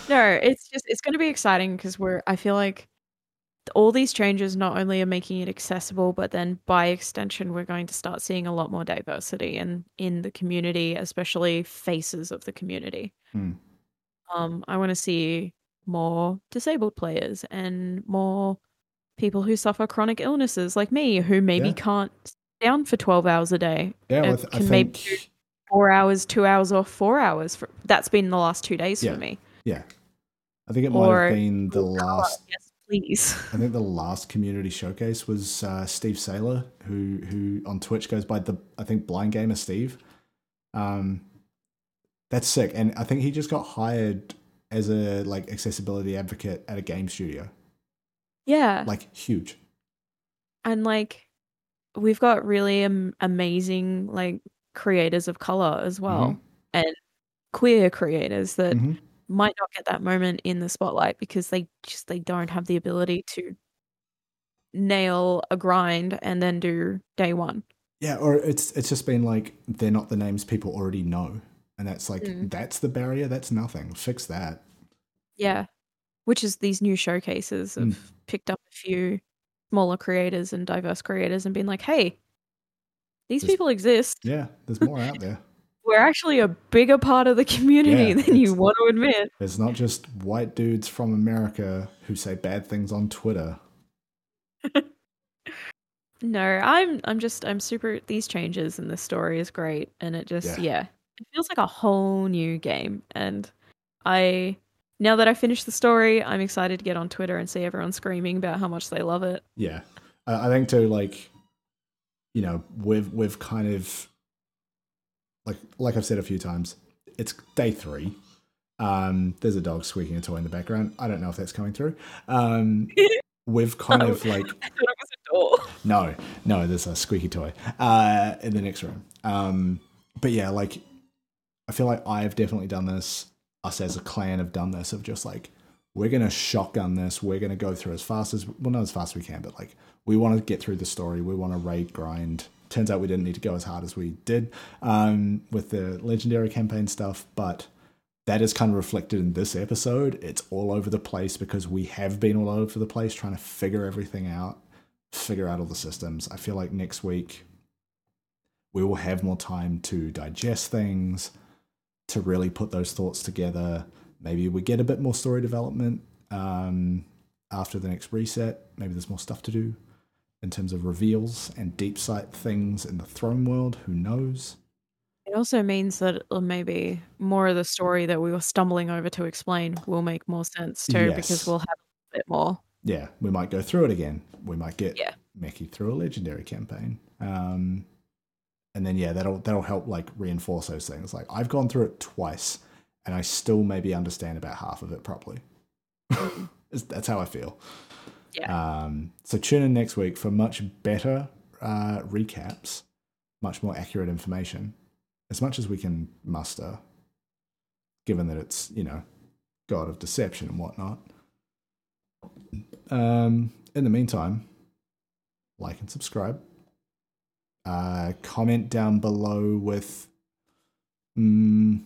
No, it's just it's going to be exciting because we're I feel like all these changes not only are making it accessible, but then by extension we're going to start seeing a lot more diversity in in the community, especially faces of the community. Hmm. Um, I want to see more disabled players and more people who suffer chronic illnesses like me, who maybe Yeah. can't sit down for twelve hours a day, yeah, well, th- can maybe think. do- four hours, two hours, or four hours. For, that's been the last two days Yeah. for me. Yeah, I think it might Or- have been the colour, last Yes, please. (laughs) I think the last community showcase was uh, Steve Saylor, who who on Twitch goes by the I think Blind Gamer Steve. Um, that's sick, and I think he just got hired as a like accessibility advocate at a game studio. Yeah. Like huge. and like we've got really am- amazing like creators of color as well and queer creators that Mhm. might not get that moment in the spotlight because they just they don't have the ability to nail a grind and then do day one. Yeah, or it's it's just been like they're not the names people already know, and that's like Mm. that's the barrier. That's nothing. Fix that. Yeah. Which is these new showcases have Mm. picked up a few smaller creators and diverse creators and been like, hey, these There's- people exist. Yeah, there's more out there. (laughs) We're actually a bigger part of the community Yeah, than you want to admit. It's not just white dudes from America who say bad things on Twitter. (laughs) No, I'm I'm just I'm super these changes and the story is great and it just Yeah. yeah. It feels like a whole new game and I now that I finished the story, I'm excited to get on Twitter and see everyone screaming about how much they love it. Yeah, I I think too. Like, you know, we've we've kind of like like I've said a few times. It's day three. Um, there's a dog squeaking a toy in the background. I don't know if that's coming through. Um, (laughs) we've kind Oh. of like (laughs) I thought it was a door. no, no, there's a squeaky toy uh, in the next room. Um, but yeah, like I feel like I've definitely done this. Us as a clan have done this of just like we're gonna shotgun this. We're gonna go through as fast as well, not as fast as we can, but like we want to get through the story. We want to raid grind. Turns out we didn't need to go as hard as we did um, with the legendary campaign stuff, but that is kind of reflected in this episode. It's all over the place because we have been all over the place trying to figure everything out, figure out all the systems. I feel like next week we will have more time to digest things, to really put those thoughts together. Maybe we get a bit more story development um, after the next reset. Maybe there's more stuff to do in terms of reveals and deep sight things in the throne world. Who knows? It also means that uh, maybe more of the story that we were stumbling over to explain will make more sense too, Yes. because we'll have a bit more. Yeah, we might go through it again. We might get Yeah. Meckii through a legendary campaign. Um, and then yeah, that'll that'll help like reinforce those things. Like I've gone through it twice, and I still maybe understand about half of it properly. (laughs) That's how I feel. Yeah. Um, so tune in next week for much better uh, recaps, much more accurate information, as much as we can muster, given that it's you know God of deception and whatnot. Um, in the meantime, like and subscribe. Uh, comment down below with mm,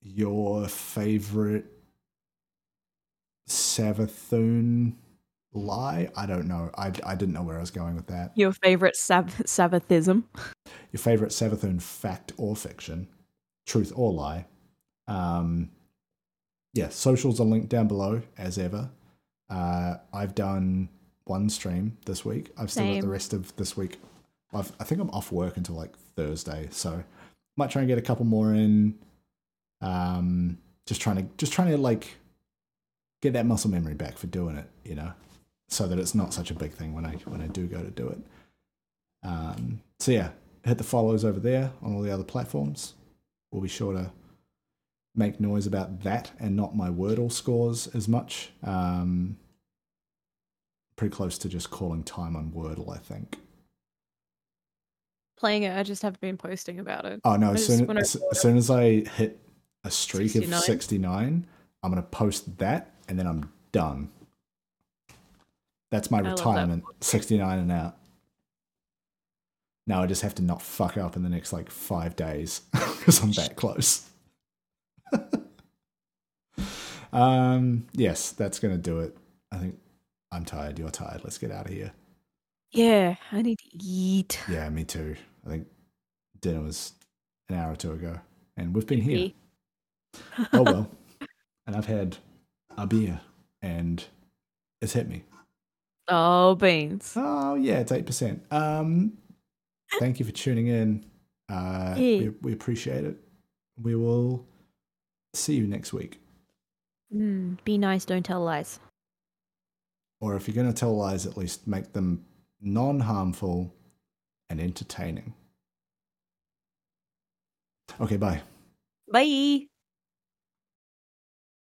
your favorite Savathun lie. I don't know. I, I didn't know where I was going with that. Your favorite Sab- Sabbathism. Your favorite Savathun fact or fiction, truth or lie. Um, yeah, socials are linked down below as ever. Uh, I've done one stream this week. I've still got the rest of this week. I've, I think I'm off work until like Thursday, so might try and get a couple more in. Um, just trying to just trying to like get that muscle memory back for doing it, you know, so that it's not such a big thing when I when I do go to do it. Um, so yeah, hit the follows over there on all the other platforms. We'll be sure to make noise about that and not my Wordle scores as much. Um, pretty close to just calling time on Wordle, I think. Playing it, I just have been posting about it. Oh no! As soon as, as soon as I hit a streak 69? of sixty nine, I'm gonna post that, and then I'm done. That's my I love that. retirement, sixty nine and out. Now I just have to not fuck up in the next like five days (laughs) because I'm that close. (laughs) um. Yes, that's gonna do it. I think I'm tired. You're tired. Let's get out of here. Yeah, I need to eat. Yeah, me too. I think dinner was an hour or two ago, and we've been here. Oh well. (laughs) And I've had a beer, and it's hit me. Oh, beans. Oh yeah, it's eight percent. Um, thank you for tuning in. Uh, Hey. we, we appreciate it. We will see you next week. Mm, be nice, don't tell lies. Or if you're going to tell lies, at least make them non-harmful and entertaining. Okay, bye. Bye.